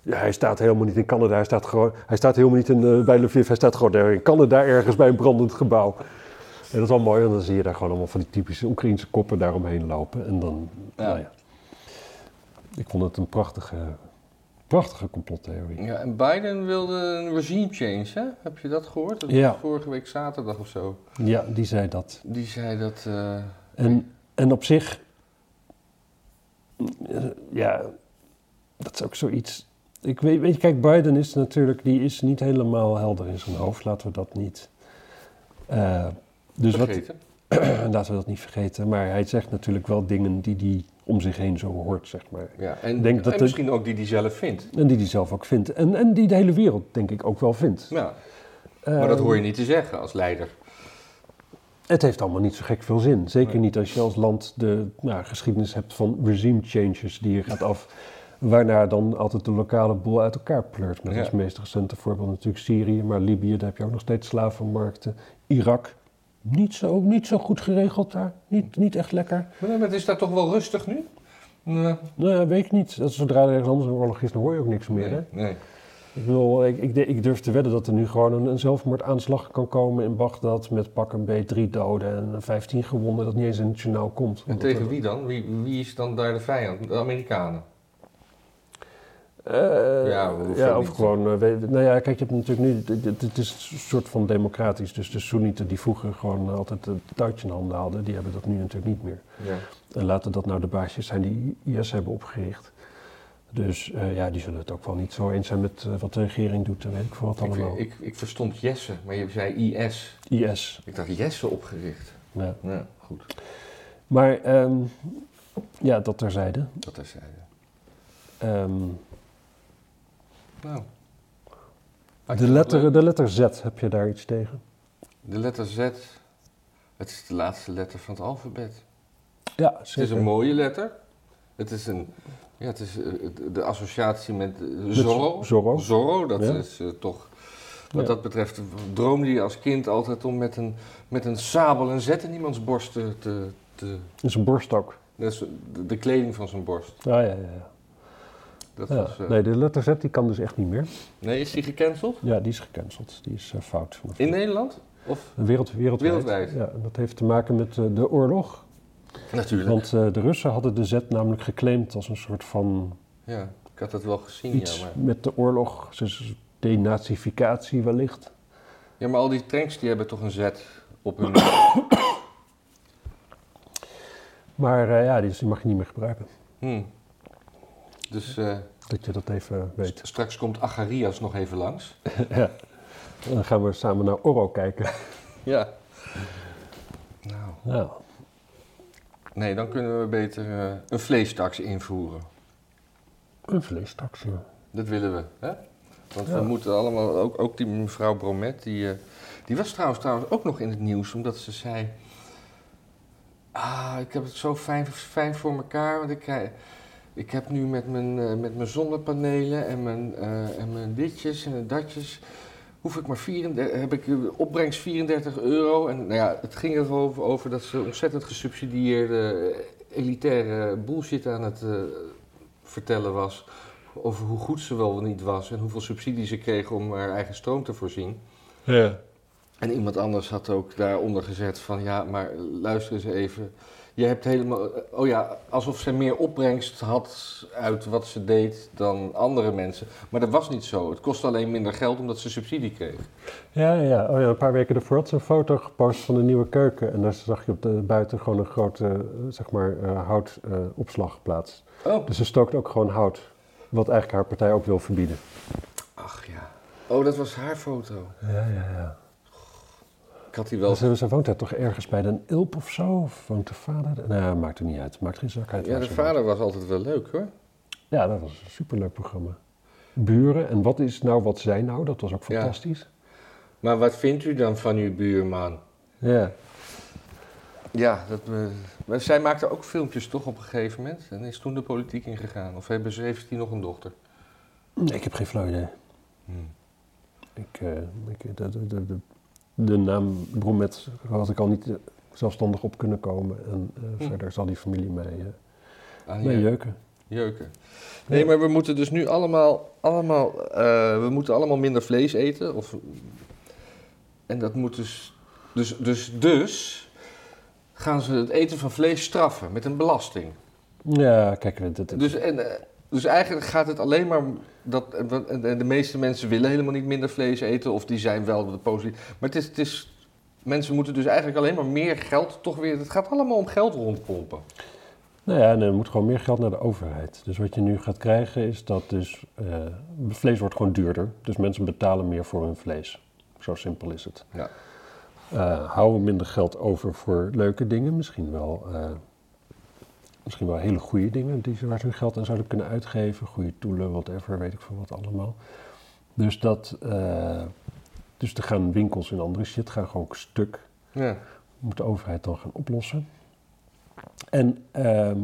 [SPEAKER 2] Ja, hij staat helemaal niet in Canada, hij staat, gewoon, hij staat helemaal niet in, eh, bij Lviv, hij staat gewoon daar in Canada ergens bij een brandend gebouw. En dat is wel mooi, want dan zie je daar gewoon allemaal van die typische Oekraïnse koppen daaromheen lopen. En dan,
[SPEAKER 1] Ja.
[SPEAKER 2] nou ja. Ik vond het een prachtige, prachtige complottheorie.
[SPEAKER 1] Ja, en Biden wilde een regime change, hè? Heb je dat gehoord? Dat
[SPEAKER 2] Ja.
[SPEAKER 1] Vorige week zaterdag of zo.
[SPEAKER 2] Ja, die zei dat.
[SPEAKER 1] Die zei dat... eh,
[SPEAKER 2] En, en op zich, eh, ja, dat is ook zoiets. Ik weet, weet je, kijk, Biden is natuurlijk, die is niet helemaal helder in zijn hoofd, laten we dat niet. eh, dus wat,
[SPEAKER 1] vergeten.
[SPEAKER 2] laten we dat niet vergeten. Maar hij zegt natuurlijk wel dingen die hij om zich heen zo hoort, zeg maar.
[SPEAKER 1] Ja, en,
[SPEAKER 2] denk dat
[SPEAKER 1] en
[SPEAKER 2] de-
[SPEAKER 1] misschien ook die die zelf vindt.
[SPEAKER 2] En die hij zelf ook vindt. En, en die de hele wereld, denk ik, ook wel vindt.
[SPEAKER 1] Ja, maar dat
[SPEAKER 2] Eh,
[SPEAKER 1] hoor je niet te zeggen als leider.
[SPEAKER 2] Het heeft allemaal niet zo gek veel zin. Zeker
[SPEAKER 1] Nee.
[SPEAKER 2] niet als je als land de nou, geschiedenis hebt van regime changes die je gaat af. Waarna dan altijd de lokale boel uit elkaar pleurt. Met
[SPEAKER 1] Ja.
[SPEAKER 2] als meest recente voorbeeld natuurlijk Syrië, maar Libië, daar heb je ook nog steeds slavenmarkten. Irak, niet zo, niet zo goed geregeld daar. Niet, niet echt lekker.
[SPEAKER 1] Maar het is daar toch wel rustig nu? Nee.
[SPEAKER 2] Nou ja, weet ik niet. Dat Zodra er ergens anders een oorlog is, dan hoor je ook niks meer. Hè?
[SPEAKER 1] Nee, nee.
[SPEAKER 2] Ik, bedoel, ik, ik, ik durf te wedden dat er nu gewoon een, een zelfmoordaanslag kan komen in Bagdad. Met pak een B, drie doden en 15 gewonden. Dat niet eens in het journaal komt.
[SPEAKER 1] En tegen
[SPEAKER 2] er-
[SPEAKER 1] wie dan? Wie, wie is dan daar de vijand? De Amerikanen.
[SPEAKER 2] Eh,
[SPEAKER 1] Ja,
[SPEAKER 2] of gewoon, eh, weet- nou ja, kijk, je hebt natuurlijk nu, het- is een soort van democratisch, dus de Soenieten die vroeger gewoon altijd het touwtje in handen hadden, die hebben dat nu natuurlijk niet meer.
[SPEAKER 1] Ja.
[SPEAKER 2] En laten dat nou de baasjes zijn die IS hebben opgericht. Dus eh, ja, die zullen het ook wel niet zo eens zijn met wat de regering doet, en weet ik veel wat
[SPEAKER 1] Ik,
[SPEAKER 2] allemaal.
[SPEAKER 1] ik, ik verstond Jesse, maar je zei IS.
[SPEAKER 2] IS,
[SPEAKER 1] Ik dacht Jesse opgericht.
[SPEAKER 2] ja.
[SPEAKER 1] Ja, goed.
[SPEAKER 2] Maar ehm, ja, dat terzijde.
[SPEAKER 1] Dat is hij. Nou.
[SPEAKER 2] de, letter, de letter Z, heb je daar iets tegen?
[SPEAKER 1] De letter Z. Het is de laatste letter van het alfabet.
[SPEAKER 2] Ja,
[SPEAKER 1] Het
[SPEAKER 2] zeker.
[SPEAKER 1] is een mooie letter. Het is een. Ja, het is eh, de associatie met eh, Zorro.
[SPEAKER 2] Zorro.
[SPEAKER 1] Zorro, dat
[SPEAKER 2] Ja.
[SPEAKER 1] is eh, toch. Wat
[SPEAKER 2] Ja.
[SPEAKER 1] dat betreft droomde je als kind altijd om met een, met een sabel een zet in iemands borst te. te, te
[SPEAKER 2] Het is een borststok.
[SPEAKER 1] dat is de, de kleding van zijn borst.
[SPEAKER 2] Ah, ja, ja, ja.
[SPEAKER 1] Dat
[SPEAKER 2] Ja,
[SPEAKER 1] was, eh,
[SPEAKER 2] Nee, de letter Z die kan dus echt niet meer.
[SPEAKER 1] nee, is die gecanceld?
[SPEAKER 2] Ja, die is gecanceld. Die is eh, fout.
[SPEAKER 1] In Nederland? Of?
[SPEAKER 2] Wereld, wereldwijd.
[SPEAKER 1] Wereldwijd.
[SPEAKER 2] Ja, dat heeft te maken met eh, de oorlog.
[SPEAKER 1] Natuurlijk.
[SPEAKER 2] Want de Russen hadden de Z namelijk geclaimd als een soort van
[SPEAKER 1] Ja, ik had dat wel gezien,
[SPEAKER 2] iets
[SPEAKER 1] ja. Maar,
[SPEAKER 2] met de oorlog. Dus denazificatie wellicht.
[SPEAKER 1] ja, maar al die tanks die hebben toch een Z op hun.
[SPEAKER 2] Maar ja, die, die mag je niet meer gebruiken.
[SPEAKER 1] Hmm. Dus eh,
[SPEAKER 2] Dat je dat even weet.
[SPEAKER 1] straks komt Agarias nog even langs.
[SPEAKER 2] ja. Dan gaan we samen naar Oro kijken.
[SPEAKER 1] Ja. Nou,
[SPEAKER 2] Ja.
[SPEAKER 1] nee, dan kunnen we beter eh, een vleestaks invoeren.
[SPEAKER 2] Een vleestaks, ja.
[SPEAKER 1] Dat willen we, hè? Want
[SPEAKER 2] Ja.
[SPEAKER 1] we moeten allemaal, ook, ook die mevrouw Bromet, die, eh, die was trouwens, trouwens ook nog in het nieuws, omdat ze zei... Ah, ik heb het zo fijn, fijn voor elkaar, want ik, krijg- ik heb nu met mijn, eh, met mijn zonnepanelen en mijn, eh, en mijn ditjes en datjes... Hoef ik maar 34, heb ik eh, opbrengst 34 euro. En nou ja, het ging er over, over dat ze ontzettend gesubsidieerde elitaire bullshit aan het vertellen was. Over hoe goed ze wel niet was en hoeveel subsidie ze kregen om haar eigen stroom te voorzien.
[SPEAKER 2] Ja.
[SPEAKER 1] En iemand anders had ook daaronder gezet van ja, maar luister eens even. Je hebt helemaal, oh ja, alsof ze meer opbrengst had uit wat ze deed dan andere mensen. Maar dat was niet zo. Het kostte alleen minder geld omdat ze subsidie kreeg.
[SPEAKER 2] Ja, ja. Oh ja, een paar weken ervoor had ze een foto gepost van een nieuwe keuken. En daar zag je op de buiten gewoon een grote, eh, zeg maar, eh, houtopslagplaats.
[SPEAKER 1] Oh,
[SPEAKER 2] dus ze stookt ook gewoon hout. Wat eigenlijk haar partij ook wil verbieden.
[SPEAKER 1] ach ja. Oh, dat was haar foto.
[SPEAKER 2] Ja, ja, ja.
[SPEAKER 1] Ik had die wel.
[SPEAKER 2] Ze, ze woont daar toch ergens bij een Ilp of zo? Of woont de vader? Nou, maakt er niet uit. Maakt geen zak uit.
[SPEAKER 1] Ja, de vader was altijd wel leuk hoor.
[SPEAKER 2] Ja, dat was een superleuk programma. Buren. En wat is nou wat zij nou? Dat was ook
[SPEAKER 1] Ja.
[SPEAKER 2] fantastisch.
[SPEAKER 1] Maar wat vindt u dan van uw buurman?
[SPEAKER 2] Ja.
[SPEAKER 1] Ja, dat, eh, maar zij maakte ook filmpjes toch op een gegeven moment. En is toen de politiek ingegaan. Of hebben ze, heeft hij nog een dochter?
[SPEAKER 2] Nee, ik heb geen flauw idee.
[SPEAKER 1] Hmm.
[SPEAKER 2] Ik, eh, ik, de, de, de, de, naam Bromet had ik al niet eh, zelfstandig op kunnen komen. En eh,
[SPEAKER 1] Hm.
[SPEAKER 2] verder zal die familie mij, eh
[SPEAKER 1] Ah,
[SPEAKER 2] mij
[SPEAKER 1] ja.
[SPEAKER 2] jeuken.
[SPEAKER 1] Jeuken. Nee, maar we moeten dus nu allemaal, allemaal we moeten allemaal minder vlees eten. Of, en dat moet dus, dus, dus, dus gaan ze het eten van vlees straffen met een belasting.
[SPEAKER 2] Ja, kijk, dat, dat,
[SPEAKER 1] Dus, en, dus eigenlijk gaat het alleen maar, dat, en de meeste mensen willen helemaal niet minder vlees eten. Of die zijn wel de positief. Maar het is, het is, mensen moeten dus eigenlijk alleen maar meer geld toch weer, het gaat allemaal om geld rondpompen.
[SPEAKER 2] Nou ja, en er moet gewoon meer geld naar de overheid. Dus wat je nu gaat krijgen is dat dus, eh, vlees wordt gewoon duurder. Dus mensen betalen meer voor hun vlees. Zo simpel is het.
[SPEAKER 1] Ja.
[SPEAKER 2] Eh, houden we minder geld over voor leuke dingen. Misschien wel, eh, misschien wel hele goede dingen die ze, waar ze hun geld aan zouden kunnen uitgeven. Goede toelen, whatever, weet ik veel wat allemaal. Dus dat, eh, dus er gaan winkels en andere shit gaan gewoon stuk
[SPEAKER 1] Ja.
[SPEAKER 2] moet de overheid dan gaan oplossen. En, ehm,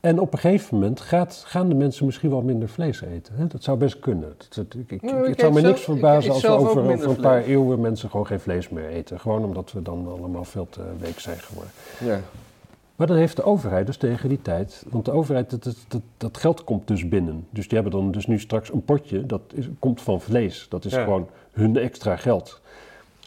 [SPEAKER 2] en op een gegeven moment gaat, gaan de mensen misschien wel minder vlees eten. Hè? Dat zou best kunnen. Dat, dat- ik, ik,
[SPEAKER 1] Nou, ik
[SPEAKER 2] het zou me niks
[SPEAKER 1] zelf-
[SPEAKER 2] verbazen als we over, een paar eeuwen mensen gewoon geen vlees meer eten. Gewoon omdat we dan allemaal veel te week zijn geworden.
[SPEAKER 1] ja.
[SPEAKER 2] Maar dan heeft de overheid dus tegen die tijd, want de overheid, dat, dat, dat, geld komt dus binnen. Dus die hebben dan dus nu straks een potje, dat is, komt van vlees. Dat is
[SPEAKER 1] Ja.
[SPEAKER 2] gewoon hun extra geld.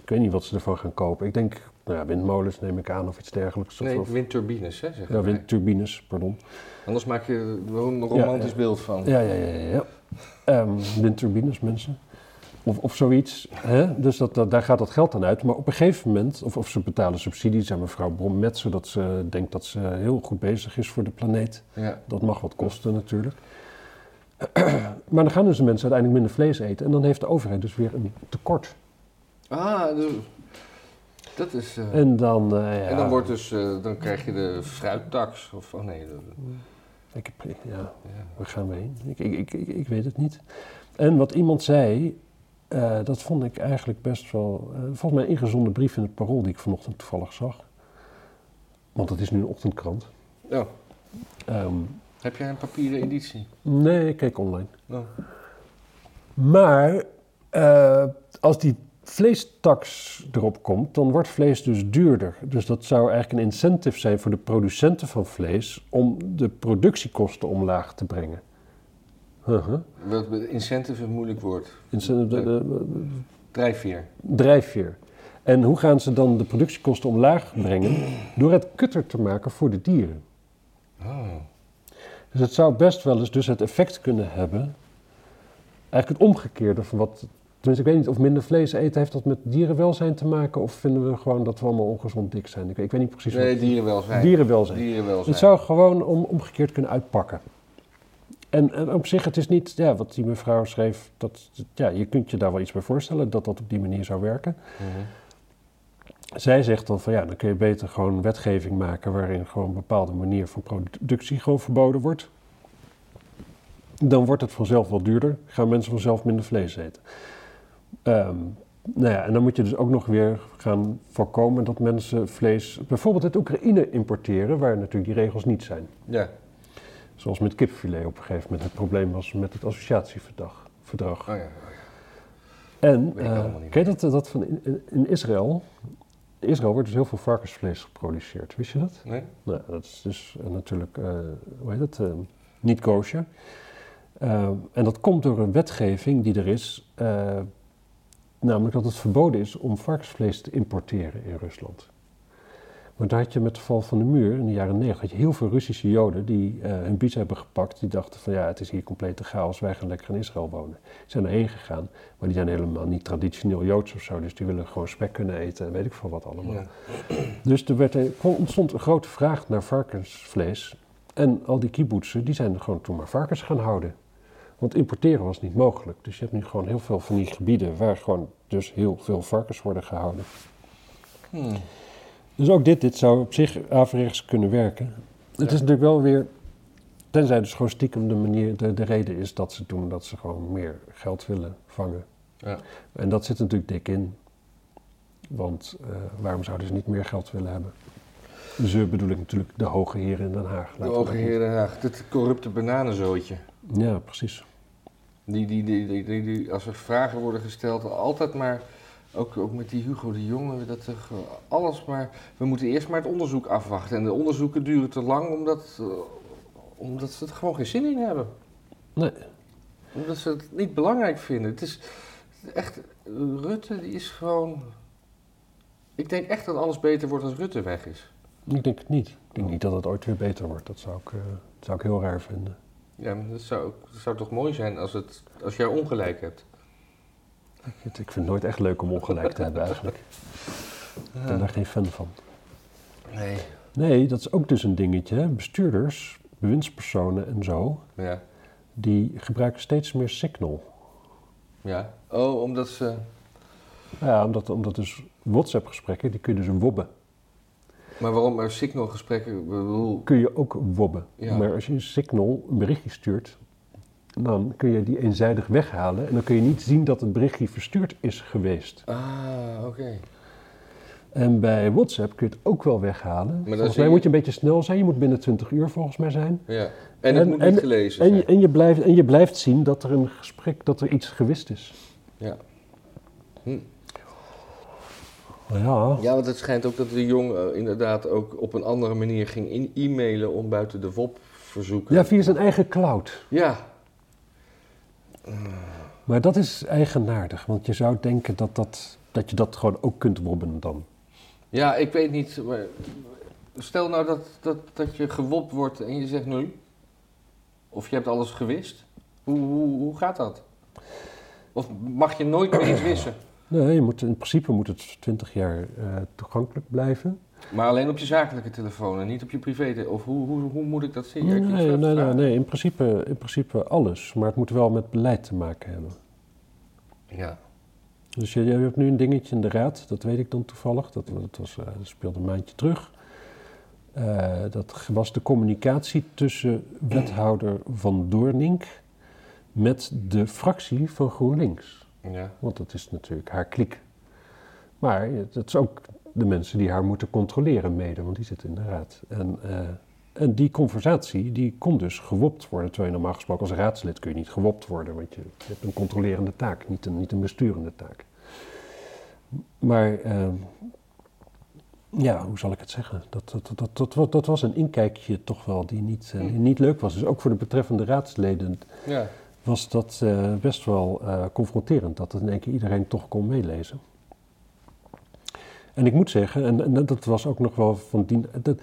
[SPEAKER 2] Ik weet niet wat ze ervan gaan kopen. Ik denk, nou ja, windmolens neem ik aan of iets dergelijks. Of,
[SPEAKER 1] Nee, windturbines, hè, zeggen
[SPEAKER 2] ja, windturbines, pardon.
[SPEAKER 1] Anders maak je er een romantisch
[SPEAKER 2] ja.
[SPEAKER 1] beeld van.
[SPEAKER 2] Ja, ja, ja, ja. ja. Ehm, windturbines, mensen. Of, of zoiets. Hè? Dus dat, dat, daar gaat dat geld aan uit. Maar op een gegeven moment, of, of ze betalen subsidies aan mevrouw Brom zodat ze denkt dat ze heel goed bezig is voor de planeet.
[SPEAKER 1] Ja.
[SPEAKER 2] Dat mag wat kosten natuurlijk. maar dan gaan dus de mensen uiteindelijk minder vlees eten. En dan heeft de overheid dus weer een tekort.
[SPEAKER 1] Ah, dat is... eh,
[SPEAKER 2] En dan, eh, ja,
[SPEAKER 1] En dan, wordt dus, eh, dan krijg je de fruittax. Of, oh nee, de-
[SPEAKER 2] Ik heb, ja,
[SPEAKER 1] ja.
[SPEAKER 2] waar gaan we heen? Ik, ik, ik, ik weet het niet. En wat iemand zei, eh, dat vond ik eigenlijk best wel... eh, volgens mij een ingezonden brief in het Parool die ik vanochtend toevallig zag. Want het is nu een ochtendkrant.
[SPEAKER 1] Oh,
[SPEAKER 2] Ehm,
[SPEAKER 1] heb jij een papieren editie?
[SPEAKER 2] nee, ik keek online.
[SPEAKER 1] Oh.
[SPEAKER 2] Maar eh, als die vleestaks erop komt, dan wordt vlees dus duurder. Dus dat zou eigenlijk een incentive zijn voor de producenten van vlees om de productiekosten omlaag te brengen. Uh-huh.
[SPEAKER 1] Wat incentive een moeilijk woord.
[SPEAKER 2] Incentive, de, de- de-
[SPEAKER 1] Drijfveer.
[SPEAKER 2] drijfveer. En hoe gaan ze dan de productiekosten omlaag brengen? Door het kutter te maken voor de dieren.
[SPEAKER 1] Oh.
[SPEAKER 2] Dus het zou best wel eens dus het effect kunnen hebben. Eigenlijk het omgekeerde van wat. Tenminste, ik weet niet of minder vlees eten heeft dat met dierenwelzijn te maken. Of vinden we gewoon dat we allemaal ongezond dik zijn? Ik weet, ik weet niet precies
[SPEAKER 1] Nee,
[SPEAKER 2] wat.
[SPEAKER 1] dierenwelzijn.
[SPEAKER 2] Dierenwelzijn.
[SPEAKER 1] Dierenwelzijn.
[SPEAKER 2] Het zou gewoon om, omgekeerd kunnen uitpakken. En, en op zich, het is niet, ja, wat die mevrouw schreef, dat, ja, je kunt je daar wel iets bij voorstellen dat dat op die manier zou werken.
[SPEAKER 1] Mhm.
[SPEAKER 2] Zij zegt dan van ja, dan kun je beter gewoon wetgeving maken waarin gewoon een bepaalde manier van productie gewoon verboden wordt. Dan wordt het vanzelf wel duurder, gaan mensen vanzelf minder vlees eten. Ehm, nou ja, en dan moet je dus ook nog weer gaan voorkomen dat mensen vlees bijvoorbeeld uit Oekraïne importeren, waar natuurlijk die regels niet zijn.
[SPEAKER 1] Ja.
[SPEAKER 2] Zoals met kipfilet op een gegeven moment het probleem was met het associatieverdrag. Verdrag.
[SPEAKER 1] Oh ja.
[SPEAKER 2] En eh,
[SPEAKER 1] allemaal niet
[SPEAKER 2] ken je dat, dat van in, in Israël In Israël wordt dus heel veel varkensvlees geproduceerd. Wist je dat?
[SPEAKER 1] Nee?
[SPEAKER 2] Nou, dat is dus eh, natuurlijk, eh, hoe heet het, eh, niet kosher. Eh, en dat komt door een wetgeving die er is, eh, namelijk dat het verboden is om varkensvlees te importeren in Rusland. Want daar had je met de val van de muur in de jaren 90 had je heel veel Russische Joden die eh, hun bies hebben gepakt. Die dachten van ja, het is hier complete chaos, wij gaan lekker in Israël wonen. Die zijn erheen gegaan, maar die zijn helemaal niet traditioneel Joods of zo. Dus die willen gewoon spek kunnen eten en weet ik veel wat allemaal.
[SPEAKER 1] Ja.
[SPEAKER 2] Dus er werd, er ontstond een grote vraag naar varkensvlees. En al die kibbutzen, die zijn gewoon toen maar varkens gaan houden. Want importeren was niet mogelijk. Dus je hebt nu gewoon heel veel van die gebieden waar gewoon dus heel veel varkens worden gehouden.
[SPEAKER 1] Hmm.
[SPEAKER 2] Dus ook dit, dit zou op zich averechts kunnen werken. Het is natuurlijk wel weer, tenzij dus gewoon stiekem de manier, de, de reden is dat ze doen dat ze gewoon meer geld willen vangen.
[SPEAKER 1] Ja.
[SPEAKER 2] En dat zit natuurlijk dik in. Want eh, waarom zouden ze niet meer geld willen hebben? Ze bedoel ik natuurlijk de hoge heren in Den Haag.
[SPEAKER 1] De Hoge
[SPEAKER 2] dat
[SPEAKER 1] Heer Den Haag, dit corrupte bananenzootje.
[SPEAKER 2] Ja, precies.
[SPEAKER 1] Die, die, die, die, die, die- als er vragen worden gesteld, altijd maar, ook, ook met die Hugo de Jonge, dat er gewoon alles maar, we moeten eerst maar het onderzoek afwachten. En de onderzoeken duren te lang omdat, eh, omdat ze er gewoon geen zin in hebben.
[SPEAKER 2] Nee.
[SPEAKER 1] Omdat ze het niet belangrijk vinden. Het is echt, Rutte die is gewoon, ik denk echt dat alles beter wordt als Rutte weg is.
[SPEAKER 2] Ik denk het niet. Ik denk niet dat het ooit weer beter wordt. Dat zou ik, eh, dat zou ik heel raar vinden.
[SPEAKER 1] Ja, maar dat zou, dat zou toch mooi zijn als, het, als jij ongelijk hebt.
[SPEAKER 2] Ik, ik vind het nooit echt leuk om ongelijk te hebben eigenlijk. Ik ben daar geen fan van.
[SPEAKER 1] Nee.
[SPEAKER 2] Nee, dat is ook dus een dingetje. hè. Bestuurders, bewindspersonen en zo,
[SPEAKER 1] Ja.
[SPEAKER 2] die gebruiken steeds meer Signal.
[SPEAKER 1] Ja. Oh, omdat ze...
[SPEAKER 2] Ja, omdat, omdat dus WhatsApp-gesprekken, die kun je dus wobben.
[SPEAKER 1] Maar waarom er signalgesprekken... ik bedoel,
[SPEAKER 2] Kun je ook wobben.
[SPEAKER 1] Ja.
[SPEAKER 2] Maar als je een Signal een berichtje stuurt, dan kun je die eenzijdig weghalen. En dan kun je niet zien dat het berichtje verstuurd is geweest.
[SPEAKER 1] Ah, oké.
[SPEAKER 2] En bij WhatsApp kun je het ook wel weghalen.
[SPEAKER 1] dan
[SPEAKER 2] volgens mij
[SPEAKER 1] je-
[SPEAKER 2] moet je een beetje snel zijn. Je moet binnen 20 uur volgens mij zijn.
[SPEAKER 1] Ja. En het moet
[SPEAKER 2] en-
[SPEAKER 1] niet gelezen
[SPEAKER 2] En
[SPEAKER 1] zijn.
[SPEAKER 2] en, je blijft, en je blijft zien dat er een gesprek, dat er iets gewist is.
[SPEAKER 1] Ja.
[SPEAKER 2] Ja,
[SPEAKER 1] ja, want het schijnt ook dat de jong eh, inderdaad ook op een andere manier ging in e-mailen om buiten de WOP-verzoeken.
[SPEAKER 2] ja, via zijn eigen cloud.
[SPEAKER 1] Ja.
[SPEAKER 2] Maar dat is eigenaardig, want je zou denken dat, dat, dat je dat gewoon ook kunt wobben dan.
[SPEAKER 1] Ja, ik weet niet. Maar stel nou dat, dat, dat je gewopt wordt en je zegt nu. Of je hebt alles gewist. Hoe, hoe, hoe gaat dat? Of mag je nooit meer iets wissen?
[SPEAKER 2] Nee, je moet, in principe moet het 20 jaar eh, toegankelijk blijven.
[SPEAKER 1] Maar alleen op je zakelijke telefoon en niet op je privé. Of hoe, hoe, hoe moet ik dat zien?
[SPEAKER 2] Nee, nee, nee, in, principe, in principe alles. Maar het moet wel met beleid te maken hebben.
[SPEAKER 1] Ja.
[SPEAKER 2] Dus je, je hebt nu een dingetje in de raad, dat weet ik dan toevallig. Dat, dat, was, eh, dat speelde een maandje terug. Eh, dat was de communicatie tussen wethouder Van Doornink met de fractie van GroenLinks.
[SPEAKER 1] ja.
[SPEAKER 2] Want dat is natuurlijk haar kliek. Maar het is ook de mensen die haar moeten controleren mede, want die zitten in de raad. En, eh, en die conversatie, die kon dus gewopt worden. Terwijl je normaal gesproken als raadslid kun je niet gewopt worden, want je, je hebt een controlerende taak, niet een, niet een besturende taak. Maar ehm, ja, hoe zal ik het zeggen? Dat, dat, dat, dat, dat, dat was een inkijkje toch wel die niet, eh, die niet leuk was. Dus ook voor de betreffende raadsleden
[SPEAKER 1] ja.
[SPEAKER 2] was dat eh, best wel confronterend dat in één keer iedereen toch kon meelezen. En ik moet zeggen, en, en dat was ook nog wel van die dat,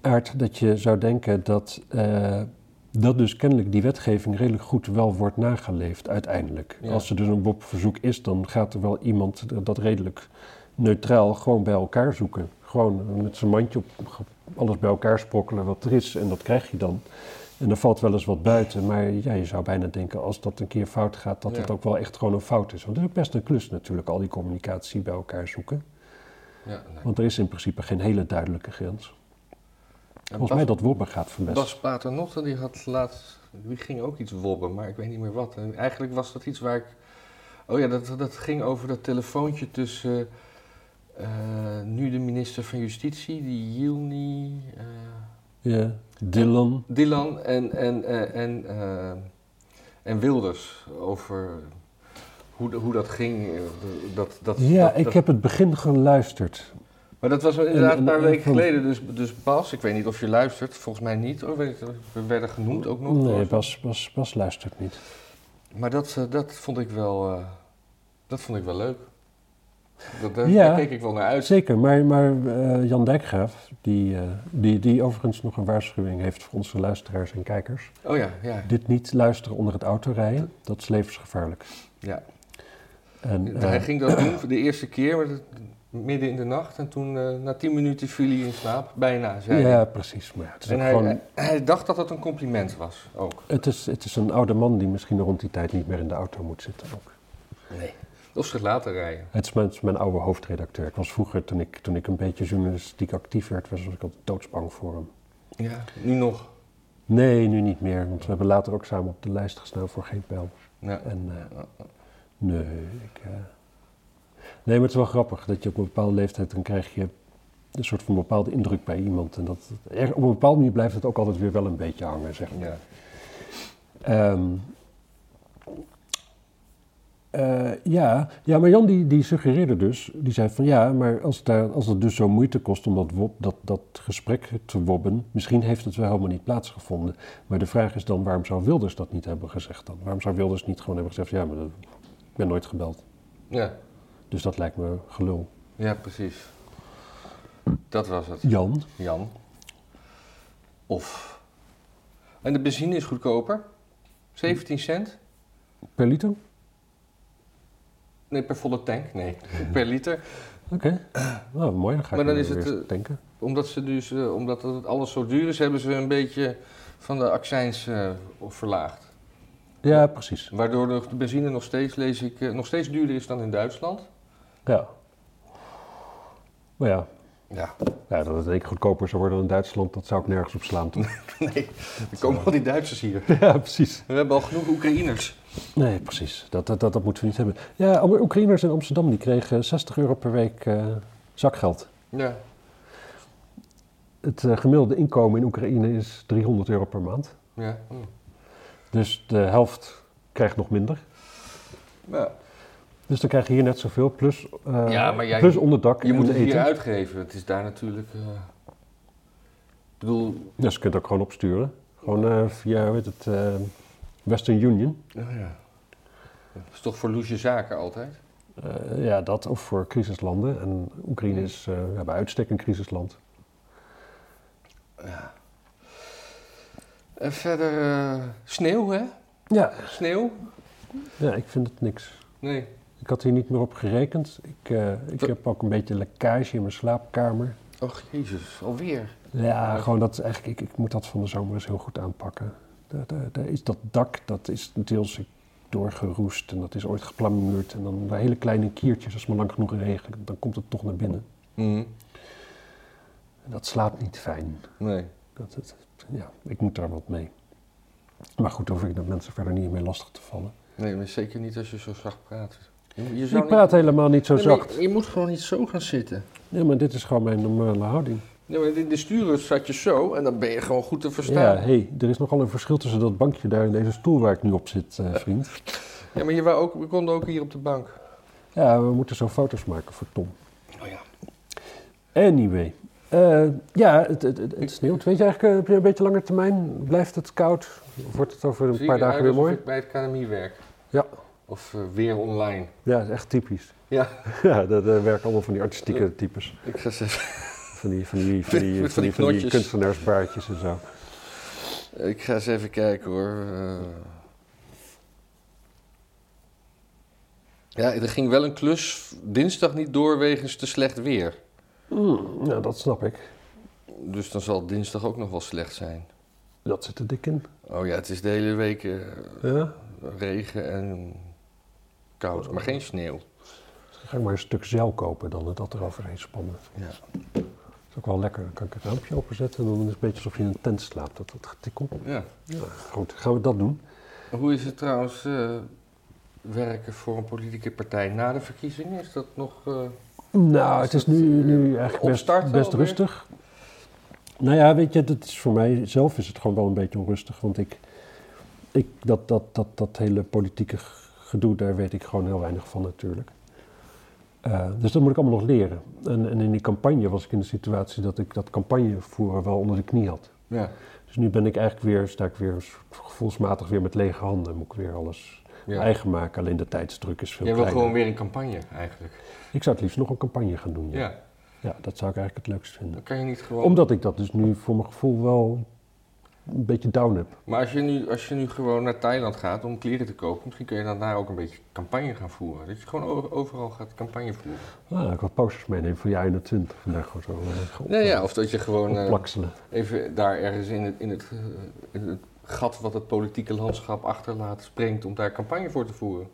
[SPEAKER 2] aard dat je zou denken dat, eh, dat dus kennelijk die wetgeving redelijk goed wel wordt nageleefd uiteindelijk.
[SPEAKER 1] Ja.
[SPEAKER 2] Als er dus een WOP-verzoek is, dan gaat er wel iemand dat redelijk neutraal gewoon bij elkaar zoeken. Gewoon met zijn mandje op alles bij elkaar sprokkelen wat er is en dat krijg je dan. En er valt wel eens wat buiten, maar ja, je zou bijna denken als dat een keer fout gaat, dat
[SPEAKER 1] Ja.
[SPEAKER 2] het ook wel echt gewoon een fout is. Want het is ook best een klus natuurlijk, al die communicatie bij elkaar zoeken.
[SPEAKER 1] ja.
[SPEAKER 2] Want er is in principe geen hele duidelijke grens.
[SPEAKER 1] En
[SPEAKER 2] Volgens
[SPEAKER 1] Bas-
[SPEAKER 2] mij dat Wobbe gaat verpesten.
[SPEAKER 1] Bas Paternotte die had laatst, die ging ook iets wobben, maar ik weet niet meer wat. En eigenlijk was dat iets waar ik, oh ja, dat, dat ging over dat telefoontje tussen eh, nu de minister van Justitie, die Yilni, eh,
[SPEAKER 2] Ja, Dylan.
[SPEAKER 1] Dylan en, en, eh, en, eh, en Wilders over hoe, hoe dat ging. eh, Dat, dat,
[SPEAKER 2] Ja, ik heb het begin geluisterd.
[SPEAKER 1] Maar dat was inderdaad
[SPEAKER 2] En-
[SPEAKER 1] een paar
[SPEAKER 2] en-
[SPEAKER 1] weken geleden. Dus, dus Bas, ik weet niet of je luistert. Volgens mij niet. ik- We werden genoemd ook nog.
[SPEAKER 2] Nee, Bas, Bas, Bas luistert niet.
[SPEAKER 1] Maar dat, dat vond ik wel, dat vond ik wel leuk. Dat, daar,
[SPEAKER 2] Ja.
[SPEAKER 1] daar keek ik wel naar uit.
[SPEAKER 2] Zeker, maar, maar eh, Jan Dijkgraaf, die, eh, die, die overigens nog een waarschuwing heeft voor onze luisteraars en kijkers.
[SPEAKER 1] Oh ja, ja.
[SPEAKER 2] Dit niet luisteren onder het autorijden, dat is levensgevaarlijk.
[SPEAKER 1] ja.
[SPEAKER 2] En, eh,
[SPEAKER 1] Hij ging dat doen voor de eerste keer, maar dat- midden in de nacht. En toen, eh, na tien minuten, viel hij in slaap. Bijna, zei hij.
[SPEAKER 2] ja, precies. Maar ja, het, is
[SPEAKER 1] En
[SPEAKER 2] ook
[SPEAKER 1] hij,
[SPEAKER 2] gewoon,
[SPEAKER 1] hij, hij dacht dat het een compliment was, ook.
[SPEAKER 2] het, is, het is een oude man die misschien rond die tijd niet meer in de auto moet zitten. Ook.
[SPEAKER 1] Nee. Of zich laten rijden.
[SPEAKER 2] Het is mijn, het is mijn oude hoofdredacteur. Ik was vroeger, toen ik, toen ik een beetje journalistiek actief werd, was ik altijd doodsbang voor hem.
[SPEAKER 1] Ja, nu nog.
[SPEAKER 2] Nee, nu niet meer, want we hebben later ook samen op de lijst gestaan voor geen pijl.
[SPEAKER 1] Ja.
[SPEAKER 2] En eh, nee, ik, eh, nee, maar het is wel grappig dat je op een bepaalde leeftijd, dan krijg je een soort van bepaalde indruk bij iemand. En dat, op een bepaalde manier blijft het ook altijd weer wel een beetje hangen, zeg maar.
[SPEAKER 1] Ja.
[SPEAKER 2] Ehm, eh, ja. ja, maar Jan die, die suggereerde dus, die zei van ja, maar als, daar, als het dus zo moeite kost om dat, wob, dat, dat gesprek te wobben, misschien heeft het wel helemaal niet plaatsgevonden. Maar de vraag is dan, waarom zou Wilders dat niet hebben gezegd dan? Waarom zou Wilders niet gewoon hebben gezegd, ja, maar dat- ik ben nooit gebeld.
[SPEAKER 1] Ja.
[SPEAKER 2] Dus dat lijkt me gelul.
[SPEAKER 1] ja, precies. Dat was het.
[SPEAKER 2] Jan,
[SPEAKER 1] Jan. Of. En de benzine is goedkoper. 17 cent.
[SPEAKER 2] per liter?
[SPEAKER 1] Nee, per volle tank. Nee, per liter.
[SPEAKER 2] Oké, nou mooi, dan ga ik
[SPEAKER 1] Maar dan is het, eh,
[SPEAKER 2] denken.
[SPEAKER 1] Omdat, ze dus, eh, omdat het alles zo duur is, hebben ze een beetje van de accijns eh, verlaagd.
[SPEAKER 2] Ja, precies.
[SPEAKER 1] Waardoor de benzine nog steeds, lees ik, nog steeds duurder is dan in Duitsland.
[SPEAKER 2] Ja. Maar ja,
[SPEAKER 1] Ja,
[SPEAKER 2] ja, dat het een keer goedkoper zou worden dan in Duitsland, dat zou ik nergens op slaan. toch?
[SPEAKER 1] nee. Er komen al die Duitsers hier.
[SPEAKER 2] ja, precies.
[SPEAKER 1] We hebben al genoeg Oekraïners.
[SPEAKER 2] Nee, precies. Dat, dat, dat, dat moeten we niet hebben. Ja, Oekraïners in Amsterdam die kregen 60 euro per week eh, zakgeld.
[SPEAKER 1] Ja.
[SPEAKER 2] Het eh, gemiddelde inkomen in Oekraïne is 300 euro per maand.
[SPEAKER 1] Ja.
[SPEAKER 2] Dus de helft krijgt nog minder.
[SPEAKER 1] ja.
[SPEAKER 2] Dus dan krijg je hier net zoveel, plus, eh,
[SPEAKER 1] Ja, maar jij-
[SPEAKER 2] plus onderdak
[SPEAKER 1] Je
[SPEAKER 2] en
[SPEAKER 1] moet het
[SPEAKER 2] eten.
[SPEAKER 1] hier uitgeven. Het is daar natuurlijk... eh, ik bedoel...
[SPEAKER 2] Dus je kunt het ook gewoon opsturen. Gewoon eh, via, hoe heet het, eh, Western Union.
[SPEAKER 1] Oh ja. Dat is toch voor loesje zaken altijd?
[SPEAKER 2] Eh, ja, dat of voor crisislanden. En Oekraïne is eh, ja, bij uitstek een crisisland.
[SPEAKER 1] Ja. En verder eh, sneeuw, hè?
[SPEAKER 2] Ja.
[SPEAKER 1] Sneeuw?
[SPEAKER 2] ja, ik vind het niks.
[SPEAKER 1] Nee.
[SPEAKER 2] Ik had hier niet meer op gerekend. Ik, eh, ik heb ook een beetje lekkage in mijn slaapkamer.
[SPEAKER 1] Och, jezus, alweer.
[SPEAKER 2] Ja, gewoon dat eigenlijk, ik, ik moet dat van de zomer eens heel goed aanpakken. Daar, daar, daar is dat dak, dat is deels doorgeroest en dat is ooit geplamuurd. En dan bij hele kleine kiertjes, als het maar lang genoeg regent, dan komt het toch naar binnen.
[SPEAKER 1] Mhm.
[SPEAKER 2] En dat slaapt niet fijn.
[SPEAKER 1] Nee.
[SPEAKER 2] Dat, dat, ja, ik moet daar wat mee. Maar goed, hoef ik dat mensen verder niet mee lastig te vallen.
[SPEAKER 1] Nee, maar zeker niet als je zo zacht praat. Je, zou
[SPEAKER 2] Ik praat helemaal niet zo.
[SPEAKER 1] Nee,
[SPEAKER 2] zacht.
[SPEAKER 1] je, je moet gewoon niet zo gaan zitten.
[SPEAKER 2] Ja, maar dit is gewoon mijn normale houding.
[SPEAKER 1] Nee, maar in de sturen zat je zo en dan ben je gewoon goed te
[SPEAKER 2] Ja,
[SPEAKER 1] verstaan.
[SPEAKER 2] hé, hey, er is nogal een verschil tussen dat bankje daar en deze stoel waar ik nu op zit, eh, vriend.
[SPEAKER 1] Ja, maar je wou ook, we konden ook hier op de bank.
[SPEAKER 2] Ja, we moeten zo foto's maken voor Tom.
[SPEAKER 1] Oh ja.
[SPEAKER 2] Anyway. Eh, ja, het, het, het, het sneeuwt. Weet je eigenlijk, eh, een beetje langer termijn, blijft het koud? Of wordt het over een
[SPEAKER 1] Zie
[SPEAKER 2] paar dagen weer mooi?
[SPEAKER 1] ik bij het KNMI werk.
[SPEAKER 2] Ja.
[SPEAKER 1] Of eh, weer online.
[SPEAKER 2] Ja, dat is echt typisch.
[SPEAKER 1] Ja.
[SPEAKER 2] Ja, daar daar werken allemaal van die artistieke types.
[SPEAKER 1] Ik ga zeggen,
[SPEAKER 2] Van die, van die, van die, van die, van die kunstenaarsbaardjes en zo.
[SPEAKER 1] ik ga eens even kijken hoor. Eh. Ja, er ging wel een klus dinsdag niet door wegens te slecht weer.
[SPEAKER 2] Mm, ja, dat snap ik.
[SPEAKER 1] Dus dan zal dinsdag ook nog wel slecht zijn.
[SPEAKER 2] Dat zit er dik in.
[SPEAKER 1] Oh ja, het is de hele week eh,
[SPEAKER 2] Ja?
[SPEAKER 1] regen en koud, maar geen sneeuw.
[SPEAKER 2] Dan ga ik maar een stuk zeil kopen dan en dat eroverheen spannen.
[SPEAKER 1] Ja.
[SPEAKER 2] Dat is ook wel lekker. Dan kan ik het raampje openzetten en dan is het een beetje alsof je in een tent slaapt. Dat, dat getikkel.
[SPEAKER 1] ja.
[SPEAKER 2] Ja, goed. Gaan we dat doen?
[SPEAKER 1] Hoe is het trouwens eh, werken voor een politieke partij na de verkiezingen? Is dat nog... eh,
[SPEAKER 2] Nou, het is nu,
[SPEAKER 1] eh,
[SPEAKER 2] nu eigenlijk best, best rustig. Nou ja, weet je, dat is voor mij zelf is het gewoon wel een beetje onrustig. Want ik, ik dat, dat, dat, dat hele politieke gedoe, daar weet ik gewoon heel weinig van natuurlijk. Eh, dus dat moet ik allemaal nog leren. En, en in die campagne was ik in de situatie dat ik dat campagnevoeren wel onder de knie had.
[SPEAKER 1] Ja.
[SPEAKER 2] Dus nu ben ik eigenlijk weer, sta ik weer gevoelsmatig weer met lege handen. Moet ik weer alles
[SPEAKER 1] ja.
[SPEAKER 2] eigen maken. Alleen de tijdsdruk is veel
[SPEAKER 1] Jij wil
[SPEAKER 2] kleiner.
[SPEAKER 1] gewoon weer een campagne eigenlijk.
[SPEAKER 2] Ik zou het liefst nog een campagne gaan doen. Ja.
[SPEAKER 1] Ja.
[SPEAKER 2] ja, dat zou ik eigenlijk het leukst vinden.
[SPEAKER 1] Dan kan je niet gewoon...
[SPEAKER 2] Omdat ik dat dus nu voor mijn gevoel wel een beetje down heb.
[SPEAKER 1] Maar als je, nu, als je nu gewoon naar Thailand gaat om kleren te kopen, misschien kun je dan daar ook een beetje campagne gaan voeren. Dat je gewoon overal gaat campagne voeren.
[SPEAKER 2] Ah, ik wat posters meenemen voor jaar 21. Vandaag gewoon zo uh, op,
[SPEAKER 1] Ja, ja, of dat je gewoon eh, even daar ergens in het, in, het, eh, in het gat wat het politieke landschap achterlaat springt om daar campagne voor te voeren.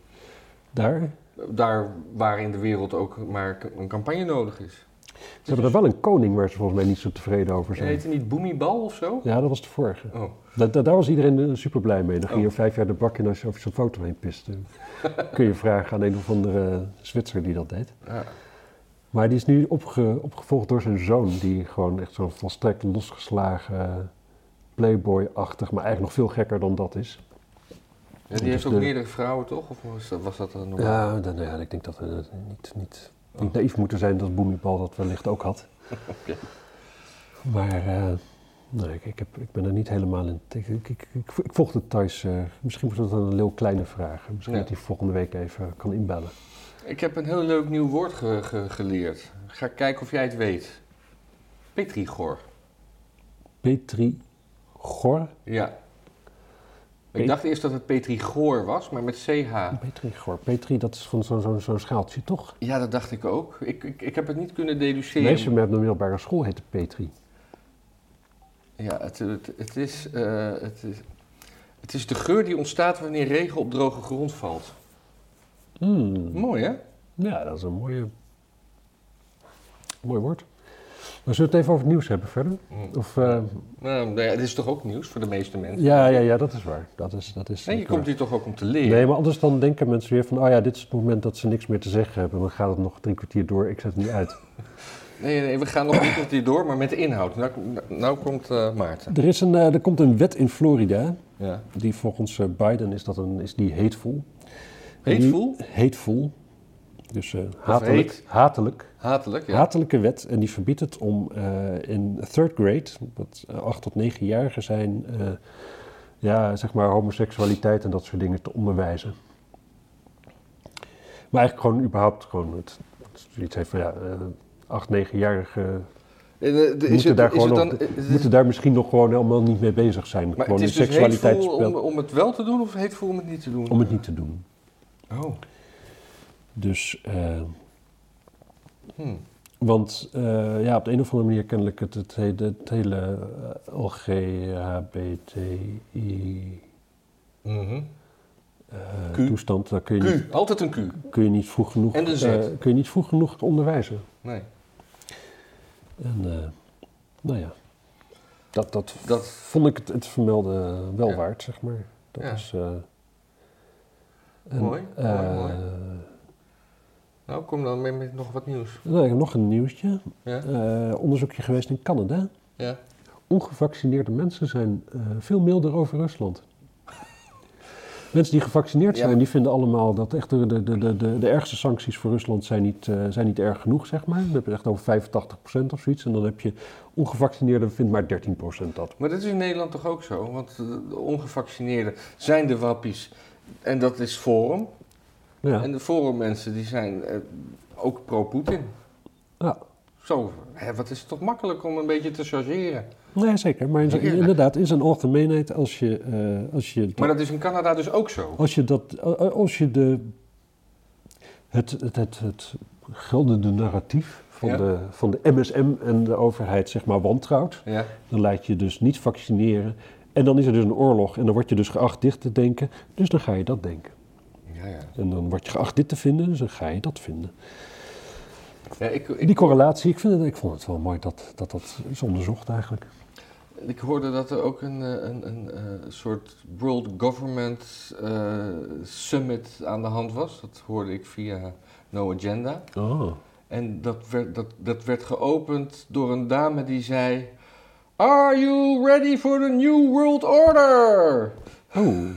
[SPEAKER 2] Daar.
[SPEAKER 1] Daar waar in de wereld ook maar een campagne nodig is.
[SPEAKER 2] Ze hebben er wel een koning waar ze volgens mij niet zo tevreden over zijn.
[SPEAKER 1] het niet Boemibal of zo?
[SPEAKER 2] Ja, dat was de vorige.
[SPEAKER 1] Oh.
[SPEAKER 2] Da- da- daar was iedereen eh, super blij mee. Dan ging je
[SPEAKER 1] Oh.
[SPEAKER 2] vijf jaar de bak in als je over zo'n foto heen piste. Kun je vragen aan een of andere Zwitser die dat deed.
[SPEAKER 1] Ja.
[SPEAKER 2] Maar die is nu opge- opgevolgd door zijn zoon, die gewoon echt zo'n volstrekt losgeslagen playboy-achtig, maar eigenlijk nog veel gekker dan dat is.
[SPEAKER 1] Ja, die heeft
[SPEAKER 2] Dus
[SPEAKER 1] ook
[SPEAKER 2] de-
[SPEAKER 1] meerdere vrouwen toch? Of was dat, was dat een normaal?
[SPEAKER 2] Ja, dan, ja, ik denk dat we niet, niet, niet naïef moeten zijn dat Boemibal dat wellicht ook had. Maar eh, nee, ik, ik, heb, ik ben er niet helemaal in. Ik, ik, ik, volg het thuis. eh, misschien wordt het een heel kleine vraag. Misschien
[SPEAKER 1] Ja.
[SPEAKER 2] dat hij volgende week even kan inbellen.
[SPEAKER 1] Ik heb een heel leuk nieuw woord ge- ge- geleerd. Ga kijken of jij het weet. Petrigor.
[SPEAKER 2] Petri Gor.
[SPEAKER 1] Ja. Ik dacht eerst dat het Petrigor was, maar met CH.
[SPEAKER 2] Petri Gor. Petri, dat is van zo'n zo'n schaaltje, toch?
[SPEAKER 1] Ja, dat dacht ik ook. Ik, ik, ik heb het niet kunnen deduceren.
[SPEAKER 2] Meisje met de middelbare school heette Petri.
[SPEAKER 1] Ja, het, het, het, is, eh, het, is, het is de geur die ontstaat wanneer regen op droge grond valt.
[SPEAKER 2] Hmm.
[SPEAKER 1] Mooi, hè?
[SPEAKER 2] Ja, dat is een mooie, mooi woord. Maar zullen we het even over het nieuws hebben verder? Of, eh,
[SPEAKER 1] Nou, nou ja, het is toch ook nieuws voor de meeste mensen?
[SPEAKER 2] ja, ja, ja, dat is waar. Dat is, dat is
[SPEAKER 1] Nee, je komt hier toch ook om te leren?
[SPEAKER 2] Nee, maar anders dan denken mensen weer van... oh ja, dit is het moment dat ze niks meer te zeggen hebben. Dan gaat het nog drie kwartier door, ik zet het niet uit.
[SPEAKER 1] Nee, nee, we gaan nog een keer door, maar met de inhoud. Nou, nou komt eh, Maarten.
[SPEAKER 2] Er, is een, eh, er komt een wet in Florida...
[SPEAKER 1] Ja.
[SPEAKER 2] die volgens Biden is, dat een, is die hateful. En die-
[SPEAKER 1] Hateful?
[SPEAKER 2] Dus eh, hatelijk,
[SPEAKER 1] hate?
[SPEAKER 2] hatelijk.
[SPEAKER 1] Hatelijk, ja.
[SPEAKER 2] Hatelijke wet. En die verbiedt het om eh, in third grade... wat eh, acht tot negenjarigen zijn... ja, zeg maar homoseksualiteit en dat soort dingen te onderwijzen. Maar eigenlijk gewoon überhaupt gewoon het, zoiets heeft van ja, acht, negenjarigen moeten, daar misschien nog gewoon helemaal niet mee bezig zijn.
[SPEAKER 1] maar
[SPEAKER 2] gewoon
[SPEAKER 1] het is dus
[SPEAKER 2] seksualiteit
[SPEAKER 1] om, om het wel te doen of hateful om het niet te doen?
[SPEAKER 2] om het niet te doen.
[SPEAKER 1] Oh.
[SPEAKER 2] Dus, eh,
[SPEAKER 1] Hm.
[SPEAKER 2] want eh, ja, op de een of andere manier kennelijk het, het, hele- het hele LGHBTI eh,
[SPEAKER 1] Q.
[SPEAKER 2] toestand, daar kun je, niet,
[SPEAKER 1] Q, altijd een Q.
[SPEAKER 2] kun je niet vroeg genoeg,
[SPEAKER 1] En de Z.
[SPEAKER 2] kun je niet vroeg genoeg onderwijzen.
[SPEAKER 1] Nee.
[SPEAKER 2] En eh, nou ja, dat, dat,
[SPEAKER 1] Dat-
[SPEAKER 2] vond ik het, het vermelden wel
[SPEAKER 1] Ja.
[SPEAKER 2] waard, zeg maar. Dat
[SPEAKER 1] Ja.
[SPEAKER 2] is... eh, en,
[SPEAKER 1] Mooi, mooi, mooi. Nou, kom dan met, met nog wat nieuws.
[SPEAKER 2] Heb ik nog een nieuwtje.
[SPEAKER 1] Ja?
[SPEAKER 2] Eh, onderzoekje geweest in Canada.
[SPEAKER 1] Ja?
[SPEAKER 2] Ongevaccineerde mensen zijn eh, veel milder over Rusland. Mensen die gevaccineerd zijn, die vinden allemaal dat echt de, de, de, de, de, ergste sancties voor Rusland zijn niet, eh, zijn niet erg genoeg, zeg maar. Dan heb je echt over 85% of zoiets. En dan heb je ongevaccineerden vindt maar 13% dat.
[SPEAKER 1] Maar dat is in Nederland toch ook zo? Want de ongevaccineerden zijn de wappies. En dat is Forum.
[SPEAKER 2] Ja,
[SPEAKER 1] En de Forum-mensen die zijn eh, ook pro-Poetin.
[SPEAKER 2] ja.
[SPEAKER 1] Zo, hè, wat is het toch makkelijk om een beetje te chargeren.
[SPEAKER 2] Nee, zeker. Maar in, inderdaad, in zijn algemeenheid, als je, eh, als je
[SPEAKER 1] Maar dat is in Canada dus ook zo.
[SPEAKER 2] Als je, dat, als je de, het, het, het, het geldende narratief van,
[SPEAKER 1] Ja.
[SPEAKER 2] de, van de MSM en de overheid zeg maar wantrouwt,
[SPEAKER 1] Ja.
[SPEAKER 2] dan laat je dus niet vaccineren. En dan is er dus een oorlog en dan word je dus geacht dit te denken. Dus dan ga je dat denken.
[SPEAKER 1] Ja.
[SPEAKER 2] En dan word je geacht dit te vinden, dus dan ga je dat vinden.
[SPEAKER 1] ja ik, ik,
[SPEAKER 2] Die correlatie, ik, vind het, ik vond het wel mooi dat dat, dat is onderzocht eigenlijk.
[SPEAKER 1] ik hoorde dat er ook een, eh, een, een, eh, soort World Government eh, Summit aan de hand was. Dat hoorde ik via No Agenda.
[SPEAKER 2] Oh.
[SPEAKER 1] En dat werd, dat, dat werd geopend door een dame die zei... Are you ready for the new world order?
[SPEAKER 2] Oh.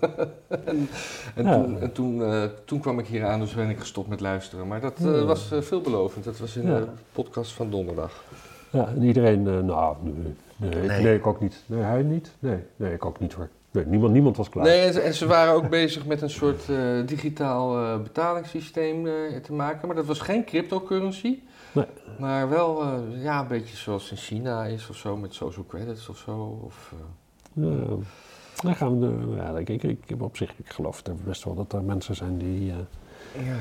[SPEAKER 1] en en,
[SPEAKER 2] Ja.
[SPEAKER 1] toen, en toen, eh, toen kwam ik hier aan, dus ben ik gestopt met luisteren. Maar dat eh,
[SPEAKER 2] Ja.
[SPEAKER 1] was eh, veelbelovend. Dat was in
[SPEAKER 2] Ja.
[SPEAKER 1] de podcast van donderdag.
[SPEAKER 2] Ja, en iedereen, eh, nou, nee, nee, ik-
[SPEAKER 1] Nee.
[SPEAKER 2] nee, ik ook niet. Nee, hij niet? Nee, nee ik ook niet hoor. Nee, niemand, niemand was klaar.
[SPEAKER 1] Nee, en ze, en ze waren ook bezig met een soort eh, digitaal eh, betalingssysteem eh, te maken. Maar dat was geen cryptocurrency.
[SPEAKER 2] Nee.
[SPEAKER 1] Maar wel eh, ja, een beetje zoals in China is of zo, met social credits of zo. Of, eh,
[SPEAKER 2] Ja, dan gaan we, de- ja, ik, ik, op zich, ik geloof er best wel dat er mensen zijn die, eh,
[SPEAKER 1] ja.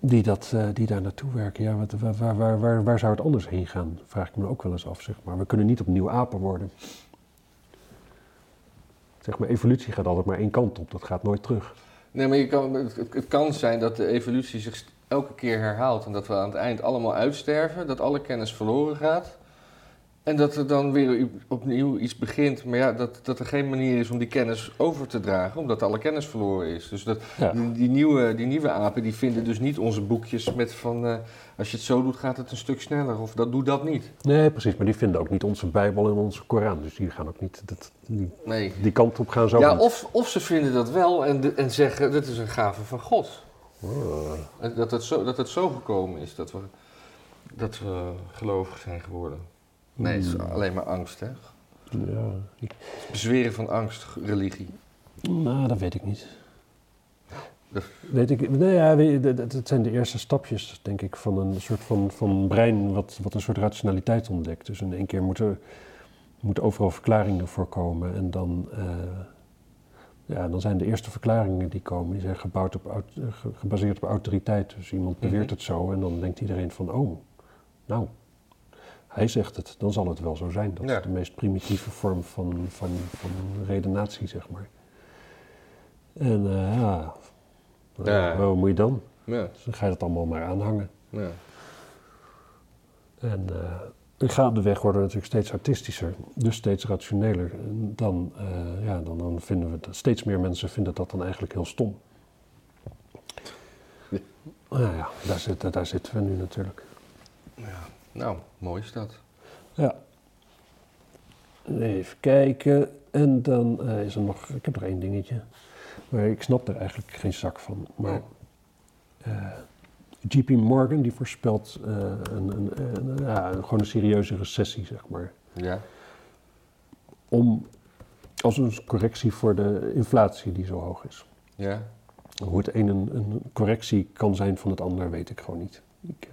[SPEAKER 2] die, dat, eh, die daar naartoe werken. Ja, wat, waar, waar, waar, waar, zou het anders heen gaan? Vraag ik me ook wel eens af, zeg maar. We kunnen niet opnieuw apen worden. Zeg maar, evolutie gaat altijd maar één kant op. Dat gaat nooit terug.
[SPEAKER 1] Nee, maar je kan, het, kan zijn dat de evolutie zich elke keer herhaalt en dat we aan het eind allemaal uitsterven, dat alle kennis verloren gaat. En dat er dan weer opnieuw iets begint, maar ja, dat, dat er geen manier is om die kennis over te dragen, omdat alle kennis verloren is. Dus dat,
[SPEAKER 2] Ja.
[SPEAKER 1] die, die nieuwe, die nieuwe apen die vinden dus niet onze boekjes met van, eh, als je het zo doet gaat het een stuk sneller, of dat doe dat niet.
[SPEAKER 2] Nee, precies. Maar die vinden ook niet onze Bijbel en onze Koran. Dus die gaan ook niet dat, die,
[SPEAKER 1] Nee.
[SPEAKER 2] die kant op gaan zo.
[SPEAKER 1] Ja,
[SPEAKER 2] niet.
[SPEAKER 1] of, of ze vinden dat wel en, de- en zeggen, dit is een gave van God.
[SPEAKER 2] Oh.
[SPEAKER 1] Dat het zo, dat het zo gekomen is dat we, dat we gelovig zijn geworden. Nee, het is
[SPEAKER 2] Hmm.
[SPEAKER 1] alleen maar angst, hè?
[SPEAKER 2] Ja, ik-
[SPEAKER 1] Bezweren van angst, religie.
[SPEAKER 2] nou, dat weet ik niet.
[SPEAKER 1] Dat-
[SPEAKER 2] Weet ik, nee, ja, het zijn de eerste stapjes, denk ik, van een soort van, van brein wat, wat een soort rationaliteit ontdekt. Dus in één keer moeten, moeten overal verklaringen voorkomen. En dan, eh, ja, dan zijn de eerste verklaringen die komen, die zijn gebouwd op, gebaseerd op autoriteit. Dus iemand beweert
[SPEAKER 1] Mhm.
[SPEAKER 2] het zo en dan denkt iedereen van, oh, nou, hij zegt het, dan zal het wel zo zijn. Dat
[SPEAKER 1] Ja.
[SPEAKER 2] is de meest primitieve vorm van, van, van redenatie, zeg maar. En eh, ja,
[SPEAKER 1] Ja.
[SPEAKER 2] wat moet je dan?
[SPEAKER 1] Ja,
[SPEAKER 2] Dus dan ga je dat allemaal maar aanhangen.
[SPEAKER 1] ja.
[SPEAKER 2] En eh gaandeweg worden we natuurlijk steeds artistischer, dus steeds rationeler. En dan, eh, ja, dan, dan vinden we dat steeds meer mensen vinden dat dan eigenlijk heel stom.
[SPEAKER 1] Ja.
[SPEAKER 2] Nou ja, daar, zit, daar zitten we nu natuurlijk.
[SPEAKER 1] ja. Nou, mooi is dat.
[SPEAKER 2] Ja. Even kijken. En dan eh, is er nog, ik heb nog één dingetje. Maar ik snap er eigenlijk geen zak van. Maar eh, JP Morgan die voorspelt eh, een, een, een- ja, gewoon een serieuze recessie, zeg maar.
[SPEAKER 1] Ja,
[SPEAKER 2] Om, als een correctie voor de inflatie die zo hoog is.
[SPEAKER 1] ja.
[SPEAKER 2] Hoe het een een, correctie kan zijn van het ander, weet ik gewoon niet. Ik,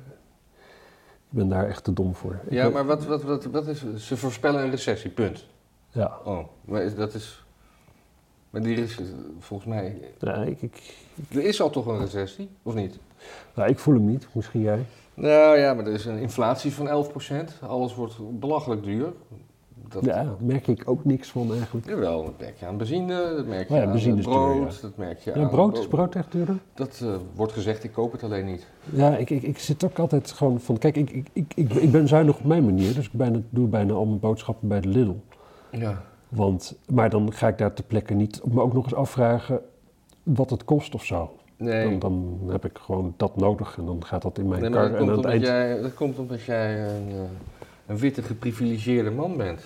[SPEAKER 2] ik ben daar echt te dom voor.
[SPEAKER 1] Ja, maar wat, wat, wat, wat is... Ze voorspellen een recessie, punt.
[SPEAKER 2] Ja,
[SPEAKER 1] Oh, maar is- dat is... Maar die is volgens mij...
[SPEAKER 2] ja ik, ik,
[SPEAKER 1] Er is al toch een recessie, of niet?
[SPEAKER 2] nou, ik voel hem niet, misschien jij.
[SPEAKER 1] Nou ja, maar er is een inflatie van 11%. Alles wordt belachelijk duur. Dat,
[SPEAKER 2] Ja, daar merk ik ook niks van eigenlijk.
[SPEAKER 1] Jawel, dat merk je aan benzine, dat merk je
[SPEAKER 2] Oh ja,
[SPEAKER 1] aan
[SPEAKER 2] duur,
[SPEAKER 1] brood,
[SPEAKER 2] ja.
[SPEAKER 1] dat merk je
[SPEAKER 2] Ja,
[SPEAKER 1] aan...
[SPEAKER 2] brood, is brood echt duurder?
[SPEAKER 1] Dat eh, wordt gezegd, ik koop het alleen niet.
[SPEAKER 2] Ja, ik, ik, ik zit ook altijd gewoon van... Kijk, ik, ik, ik, ik, ik ben zuinig op mijn manier, dus ik bijna, doe bijna al mijn boodschappen bij de Lidl.
[SPEAKER 1] Ja.
[SPEAKER 2] Want, maar dan ga ik daar ter plekke niet me ook nog eens afvragen wat het kost of zo.
[SPEAKER 1] Nee,
[SPEAKER 2] Dan, dan heb ik gewoon dat nodig en dan gaat dat in mijn
[SPEAKER 1] nee maar
[SPEAKER 2] kar.
[SPEAKER 1] dat
[SPEAKER 2] En
[SPEAKER 1] komt,
[SPEAKER 2] aan het eind...
[SPEAKER 1] jij, dat komt omdat jij een, eh, een witte geprivilegeerde man bent.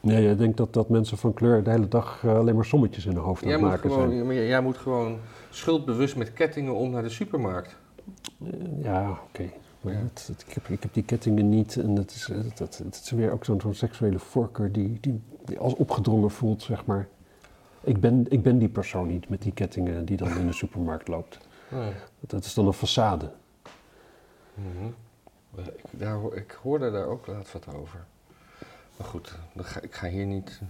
[SPEAKER 2] Nee, ik denk dat, dat mensen van kleur de hele dag eh, alleen maar sommetjes in hun hoofd aan
[SPEAKER 1] Jij
[SPEAKER 2] het
[SPEAKER 1] moet,
[SPEAKER 2] maken
[SPEAKER 1] gewoon,
[SPEAKER 2] zijn.
[SPEAKER 1] ja, maar jij, jij moet gewoon schuldbewust met kettingen om naar de supermarkt.
[SPEAKER 2] Eh, Ja, oké. Maar
[SPEAKER 1] Ja.
[SPEAKER 2] het- het- ik, heb, ik heb die kettingen niet en het is, het, het, het is weer ook zo'n seksuele voorkeur die, die, die als opgedrongen voelt, zeg maar. Ik ben, ik ben die persoon niet met die kettingen die dan in de supermarkt loopt.
[SPEAKER 1] Nee.
[SPEAKER 2] Dat is dan een façade.
[SPEAKER 1] Mhm. Ik, daar, ik hoorde daar ook laatst wat over. Maar goed, ik ga hier niet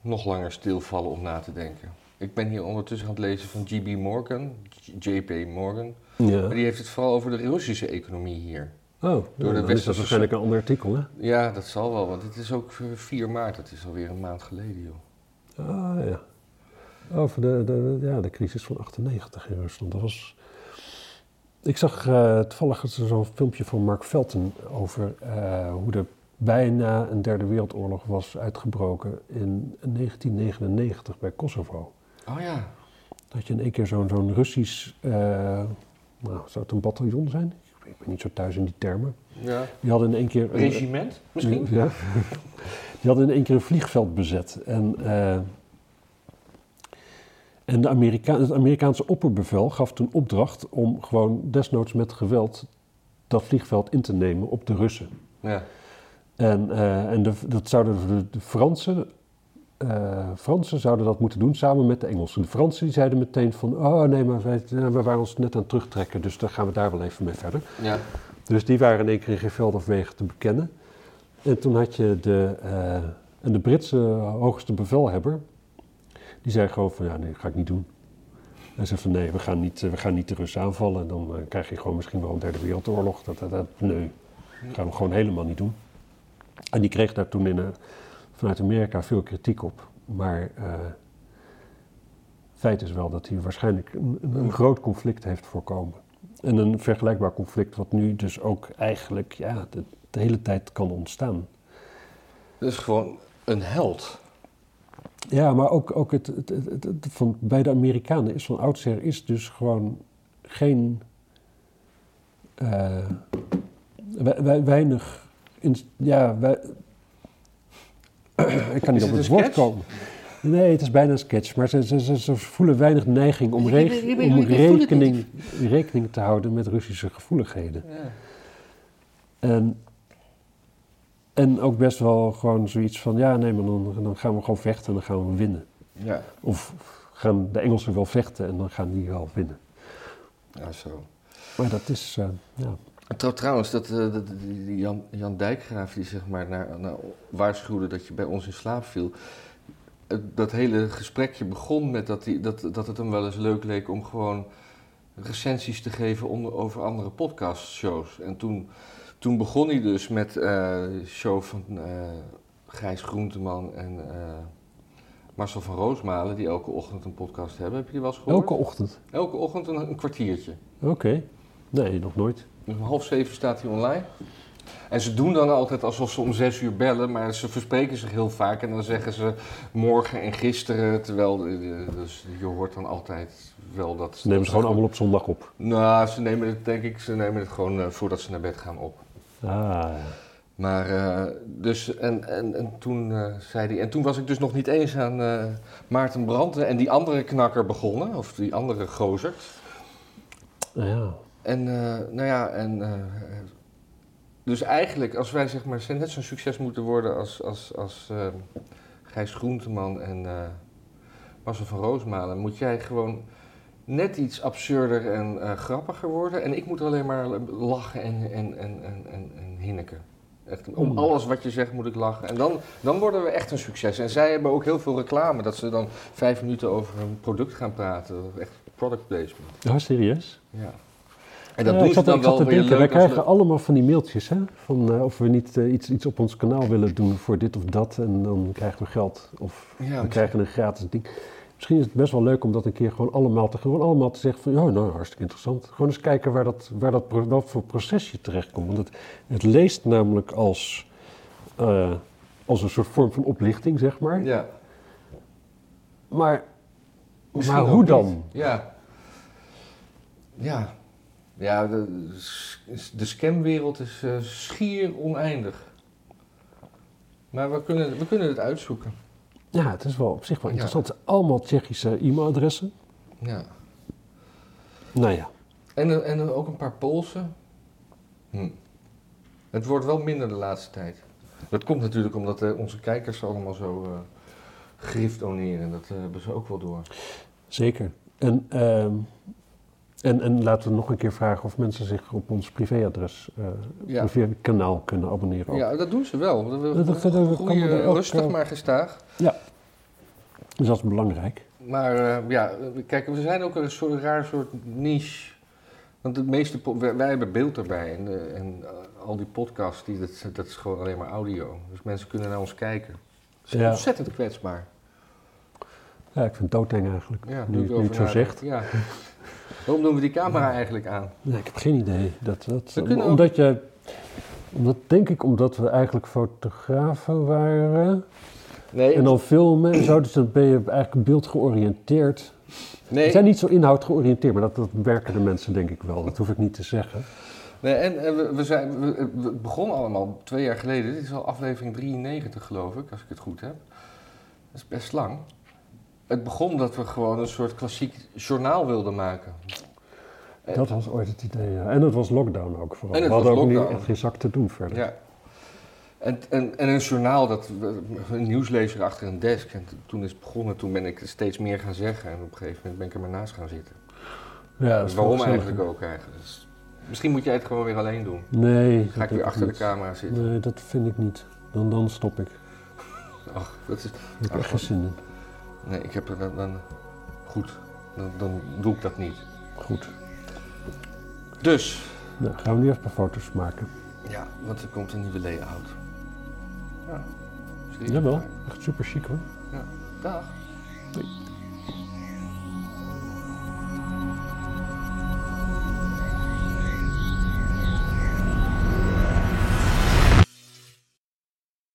[SPEAKER 1] nog langer stilvallen om na te denken. Ik ben hier ondertussen aan het lezen van G.B. Morgan, J.P. Morgan.
[SPEAKER 2] Ja.
[SPEAKER 1] Maar die heeft het vooral over de Russische economie hier.
[SPEAKER 2] Oh,
[SPEAKER 1] Door de
[SPEAKER 2] is dat waarschijnlijk een ander artikel, hè?
[SPEAKER 1] Ja, dat zal wel, want het is ook eh, 4 maart. Het is alweer een maand geleden, joh.
[SPEAKER 2] Ah, ja. Over de, de, ja, de crisis van 98 in Rusland. Dat was... Ik zag eh, toevallig zo'n filmpje van Mark Felton over eh, hoe er bijna een derde wereldoorlog was uitgebroken in 1999 bij Kosovo.
[SPEAKER 1] Oh ja.
[SPEAKER 2] Dat je in één keer zo'n zo'n Russisch, eh, nou, zou het een bataljon zijn? Ik ben niet zo thuis in die termen.
[SPEAKER 1] ja.
[SPEAKER 2] Die hadden in één keer... een-
[SPEAKER 1] Regiment, misschien?
[SPEAKER 2] ja. Die hadden in één keer een vliegveld bezet. En eh, En de Amerika het Amerikaanse opperbevel gaf toen opdracht om gewoon desnoods met geweld dat vliegveld in te nemen op de Russen.
[SPEAKER 1] Ja.
[SPEAKER 2] En, eh, en de, dat zouden de, de Fransen, eh, Fransen zouden dat moeten doen samen met de Engelsen. De Fransen die zeiden meteen van, oh nee, maar wij, ja, we waren ons net aan het terugtrekken, dus daar gaan we daar wel even mee verder.
[SPEAKER 1] Ja.
[SPEAKER 2] Dus die waren in één keer in geen veld of wegen te bekennen. En toen had je de, eh, en de Britse hoogste bevelhebber, die zei gewoon van, ja nee, dat ga ik niet doen. Hij zei van, nee, we gaan niet, we gaan niet de Russen aanvallen. En dan eh, krijg je gewoon misschien wel een derde wereldoorlog. Dat, dat, dat, nee, dat gaan we gewoon helemaal niet doen. En die kreeg daar toen in, eh, vanuit Amerika veel kritiek op. Maar eh feit is wel dat hij waarschijnlijk een, een, groot conflict heeft voorkomen. En een vergelijkbaar conflict wat nu dus ook eigenlijk ja, de, de hele tijd kan ontstaan.
[SPEAKER 1] Is gewoon een held.
[SPEAKER 2] Ja, maar ook, ook het, het, het, het- het van, bij de Amerikanen is van oudsher is dus gewoon geen eh, we- we- weinig. In, ja, wij, ik kan niet op
[SPEAKER 1] het
[SPEAKER 2] woord komen. Nee, het is bijna een sketch, maar ze, ze, ze, ze voelen weinig neiging om, rekening, rekening te houden met Russische gevoeligheden.
[SPEAKER 1] Ja.
[SPEAKER 2] En, en ook best wel gewoon zoiets van, ja, nee, maar dan, dan gaan we gewoon vechten en dan gaan we winnen.
[SPEAKER 1] ja.
[SPEAKER 2] Of gaan de Engelsen wel vechten en dan gaan die wel winnen.
[SPEAKER 1] Ja, zo.
[SPEAKER 2] Maar dat is, eh, ja.
[SPEAKER 1] Trouw- Trouwens, dat, eh, dat, Jan, Jan Dijkgraaf die zeg maar naar, naar waarschuwde dat je bij ons in slaap viel. Dat hele gesprekje begon met dat, dat, dat het hem wel eens leuk leek om gewoon recensies te geven onder, over andere podcastshows. En toen, toen begon hij dus met de show van eh, Gijs Groenteman en Marcel van Roosmalen, die elke ochtend een podcast hebben. Heb je die wel eens gehoord?
[SPEAKER 2] Elke ochtend.
[SPEAKER 1] Elke ochtend een, een kwartiertje.
[SPEAKER 2] Oké. Nee, nog nooit.
[SPEAKER 1] Om half zeven staat hij online. En ze doen dan altijd alsof ze om zes uur bellen, maar ze verspreken zich heel vaak. En dan zeggen ze morgen en gisteren, terwijl dus je hoort dan altijd wel dat...
[SPEAKER 2] Ze nemen ze gewoon allemaal op zondag op.
[SPEAKER 1] Nou, ze nemen het denk ik, ze nemen het gewoon eh, voordat ze naar bed gaan op.
[SPEAKER 2] Ah.
[SPEAKER 1] Maar eh, dus, en, en, en toen eh, zei hij, en toen was ik dus nog niet eens aan Maarten Branden en die andere knakker begonnen, of die andere gozer.
[SPEAKER 2] Nou ja.
[SPEAKER 1] En eh, nou ja, en eh, dus eigenlijk als wij zeg maar net zo'n succes moeten worden als, als, als eh, Gijs Groenteman en eh Marcel van Roosmalen, moet jij gewoon net iets absurder en grappiger worden. En ik moet alleen maar lachen en, en, en, en, en, en hinniken. Echt, om alles wat je zegt moet ik lachen. En dan, dan worden we echt een succes. En zij hebben ook heel veel reclame, dat ze dan vijf minuten over een product gaan praten. Echt product placement.
[SPEAKER 2] Ja, serieus?
[SPEAKER 1] Ja. En dat
[SPEAKER 2] Ja,
[SPEAKER 1] doen
[SPEAKER 2] ik
[SPEAKER 1] ze
[SPEAKER 2] zat,
[SPEAKER 1] dan
[SPEAKER 2] ik zat
[SPEAKER 1] wel
[SPEAKER 2] te
[SPEAKER 1] weer
[SPEAKER 2] denken, wij krijgen allemaal van die mailtjes, hè? Van eh, of we niet eh, iets, iets op ons kanaal willen doen voor dit of dat. En dan krijgen we geld. Of
[SPEAKER 1] Ja,
[SPEAKER 2] we krijgen een gratis ding. Misschien is het best wel leuk om dat een keer gewoon allemaal te, gewoon allemaal te zeggen van... Ja, nou, hartstikke interessant. Gewoon eens kijken waar dat, waar dat, wat voor proces je terechtkomt. Want het, het leest namelijk als, eh, als een soort vorm van oplichting, zeg maar.
[SPEAKER 1] Ja.
[SPEAKER 2] Maar,
[SPEAKER 1] Misschien
[SPEAKER 2] maar hoe
[SPEAKER 1] niet.
[SPEAKER 2] dan?
[SPEAKER 1] Ja. Ja. Ja, de, de scamwereld is eh, schier oneindig. Maar we kunnen, we kunnen het uitzoeken.
[SPEAKER 2] Ja, het is wel op zich wel
[SPEAKER 1] Ja.
[SPEAKER 2] interessant. Allemaal Tsjechische e-mailadressen.
[SPEAKER 1] Ja.
[SPEAKER 2] Nou ja.
[SPEAKER 1] En, eh, en ook een paar Poolse. Hm. Het wordt wel minder de laatste tijd. Dat komt natuurlijk omdat eh, onze kijkers allemaal zo eh grift doneren. Dat eh, hebben ze ook wel door.
[SPEAKER 2] Zeker. En, ehm, en, en laten we nog een keer vragen of mensen zich op ons privéadres, eh
[SPEAKER 1] Ja.
[SPEAKER 2] privékanaal kunnen abonneren. ook.
[SPEAKER 1] Ja, dat doen ze wel. We
[SPEAKER 2] Dat- dat- dat- dat ook,
[SPEAKER 1] rustig
[SPEAKER 2] eh,
[SPEAKER 1] maar gestaag.
[SPEAKER 2] Dus dat is belangrijk.
[SPEAKER 1] Maar eh, ja, kijk, we zijn ook een soort raar soort niche. Want de meeste, wij, wij hebben beeld erbij. En, en al die podcasts, die, dat, dat is gewoon alleen maar audio. Dus mensen kunnen naar ons kijken. Het is
[SPEAKER 2] Ja.
[SPEAKER 1] ontzettend kwetsbaar.
[SPEAKER 2] Ja, ik vind het doodeng eigenlijk.
[SPEAKER 1] Ja,
[SPEAKER 2] nu het zo zegt.
[SPEAKER 1] Ja. Waarom doen we die camera eigenlijk aan?
[SPEAKER 2] Nee, ik heb geen idee. Dat, dat,
[SPEAKER 1] We ook-
[SPEAKER 2] omdat je, omdat, denk ik omdat we eigenlijk fotografen waren.
[SPEAKER 1] Nee,
[SPEAKER 2] En dan filmen en zo. Dus dan ben je eigenlijk beeldgeoriënteerd. We
[SPEAKER 1] nee,
[SPEAKER 2] zijn niet zo inhoud georiënteerd, maar dat, dat merken de mensen denk ik wel. Dat hoef ik niet te zeggen.
[SPEAKER 1] nee en, en we, we, zijn, we, we begonnen allemaal twee jaar geleden. Dit is al aflevering 93 geloof ik, als ik het goed heb. Dat is best lang. Het begon dat we gewoon een soort klassiek journaal wilden maken.
[SPEAKER 2] Dat was ooit het idee, ja. En het was lockdown ook vooral.
[SPEAKER 1] En het
[SPEAKER 2] we hadden
[SPEAKER 1] was
[SPEAKER 2] ook niet,
[SPEAKER 1] lockdown.
[SPEAKER 2] echt geen zak te doen verder.
[SPEAKER 1] Ja. En, en, en een journaal, dat, een nieuwslezer achter een desk. En toen is het begonnen, toen ben ik steeds meer gaan zeggen. En op een gegeven moment ben ik er maar naast gaan zitten.
[SPEAKER 2] Ja, dat is
[SPEAKER 1] Waarom eigenlijk ook eigenlijk? Dus misschien moet jij het gewoon weer alleen doen.
[SPEAKER 2] Nee.
[SPEAKER 1] Ga ik weer achter de camera zitten.
[SPEAKER 2] Nee, dat vind ik niet. Dan, dan stop ik.
[SPEAKER 1] Ach, dat is...
[SPEAKER 2] Heb ik echt geen zin in.
[SPEAKER 1] Nee, ik heb er dan... dan goed, dan, dan doe ik dat niet.
[SPEAKER 2] Goed.
[SPEAKER 1] Dus,
[SPEAKER 2] Nou, gaan we nu even een paar foto's maken.
[SPEAKER 1] ja, want er komt een nieuwe layout. Ja.
[SPEAKER 2] Jawel, echt super chic hoor.
[SPEAKER 1] Dag.
[SPEAKER 2] Doei.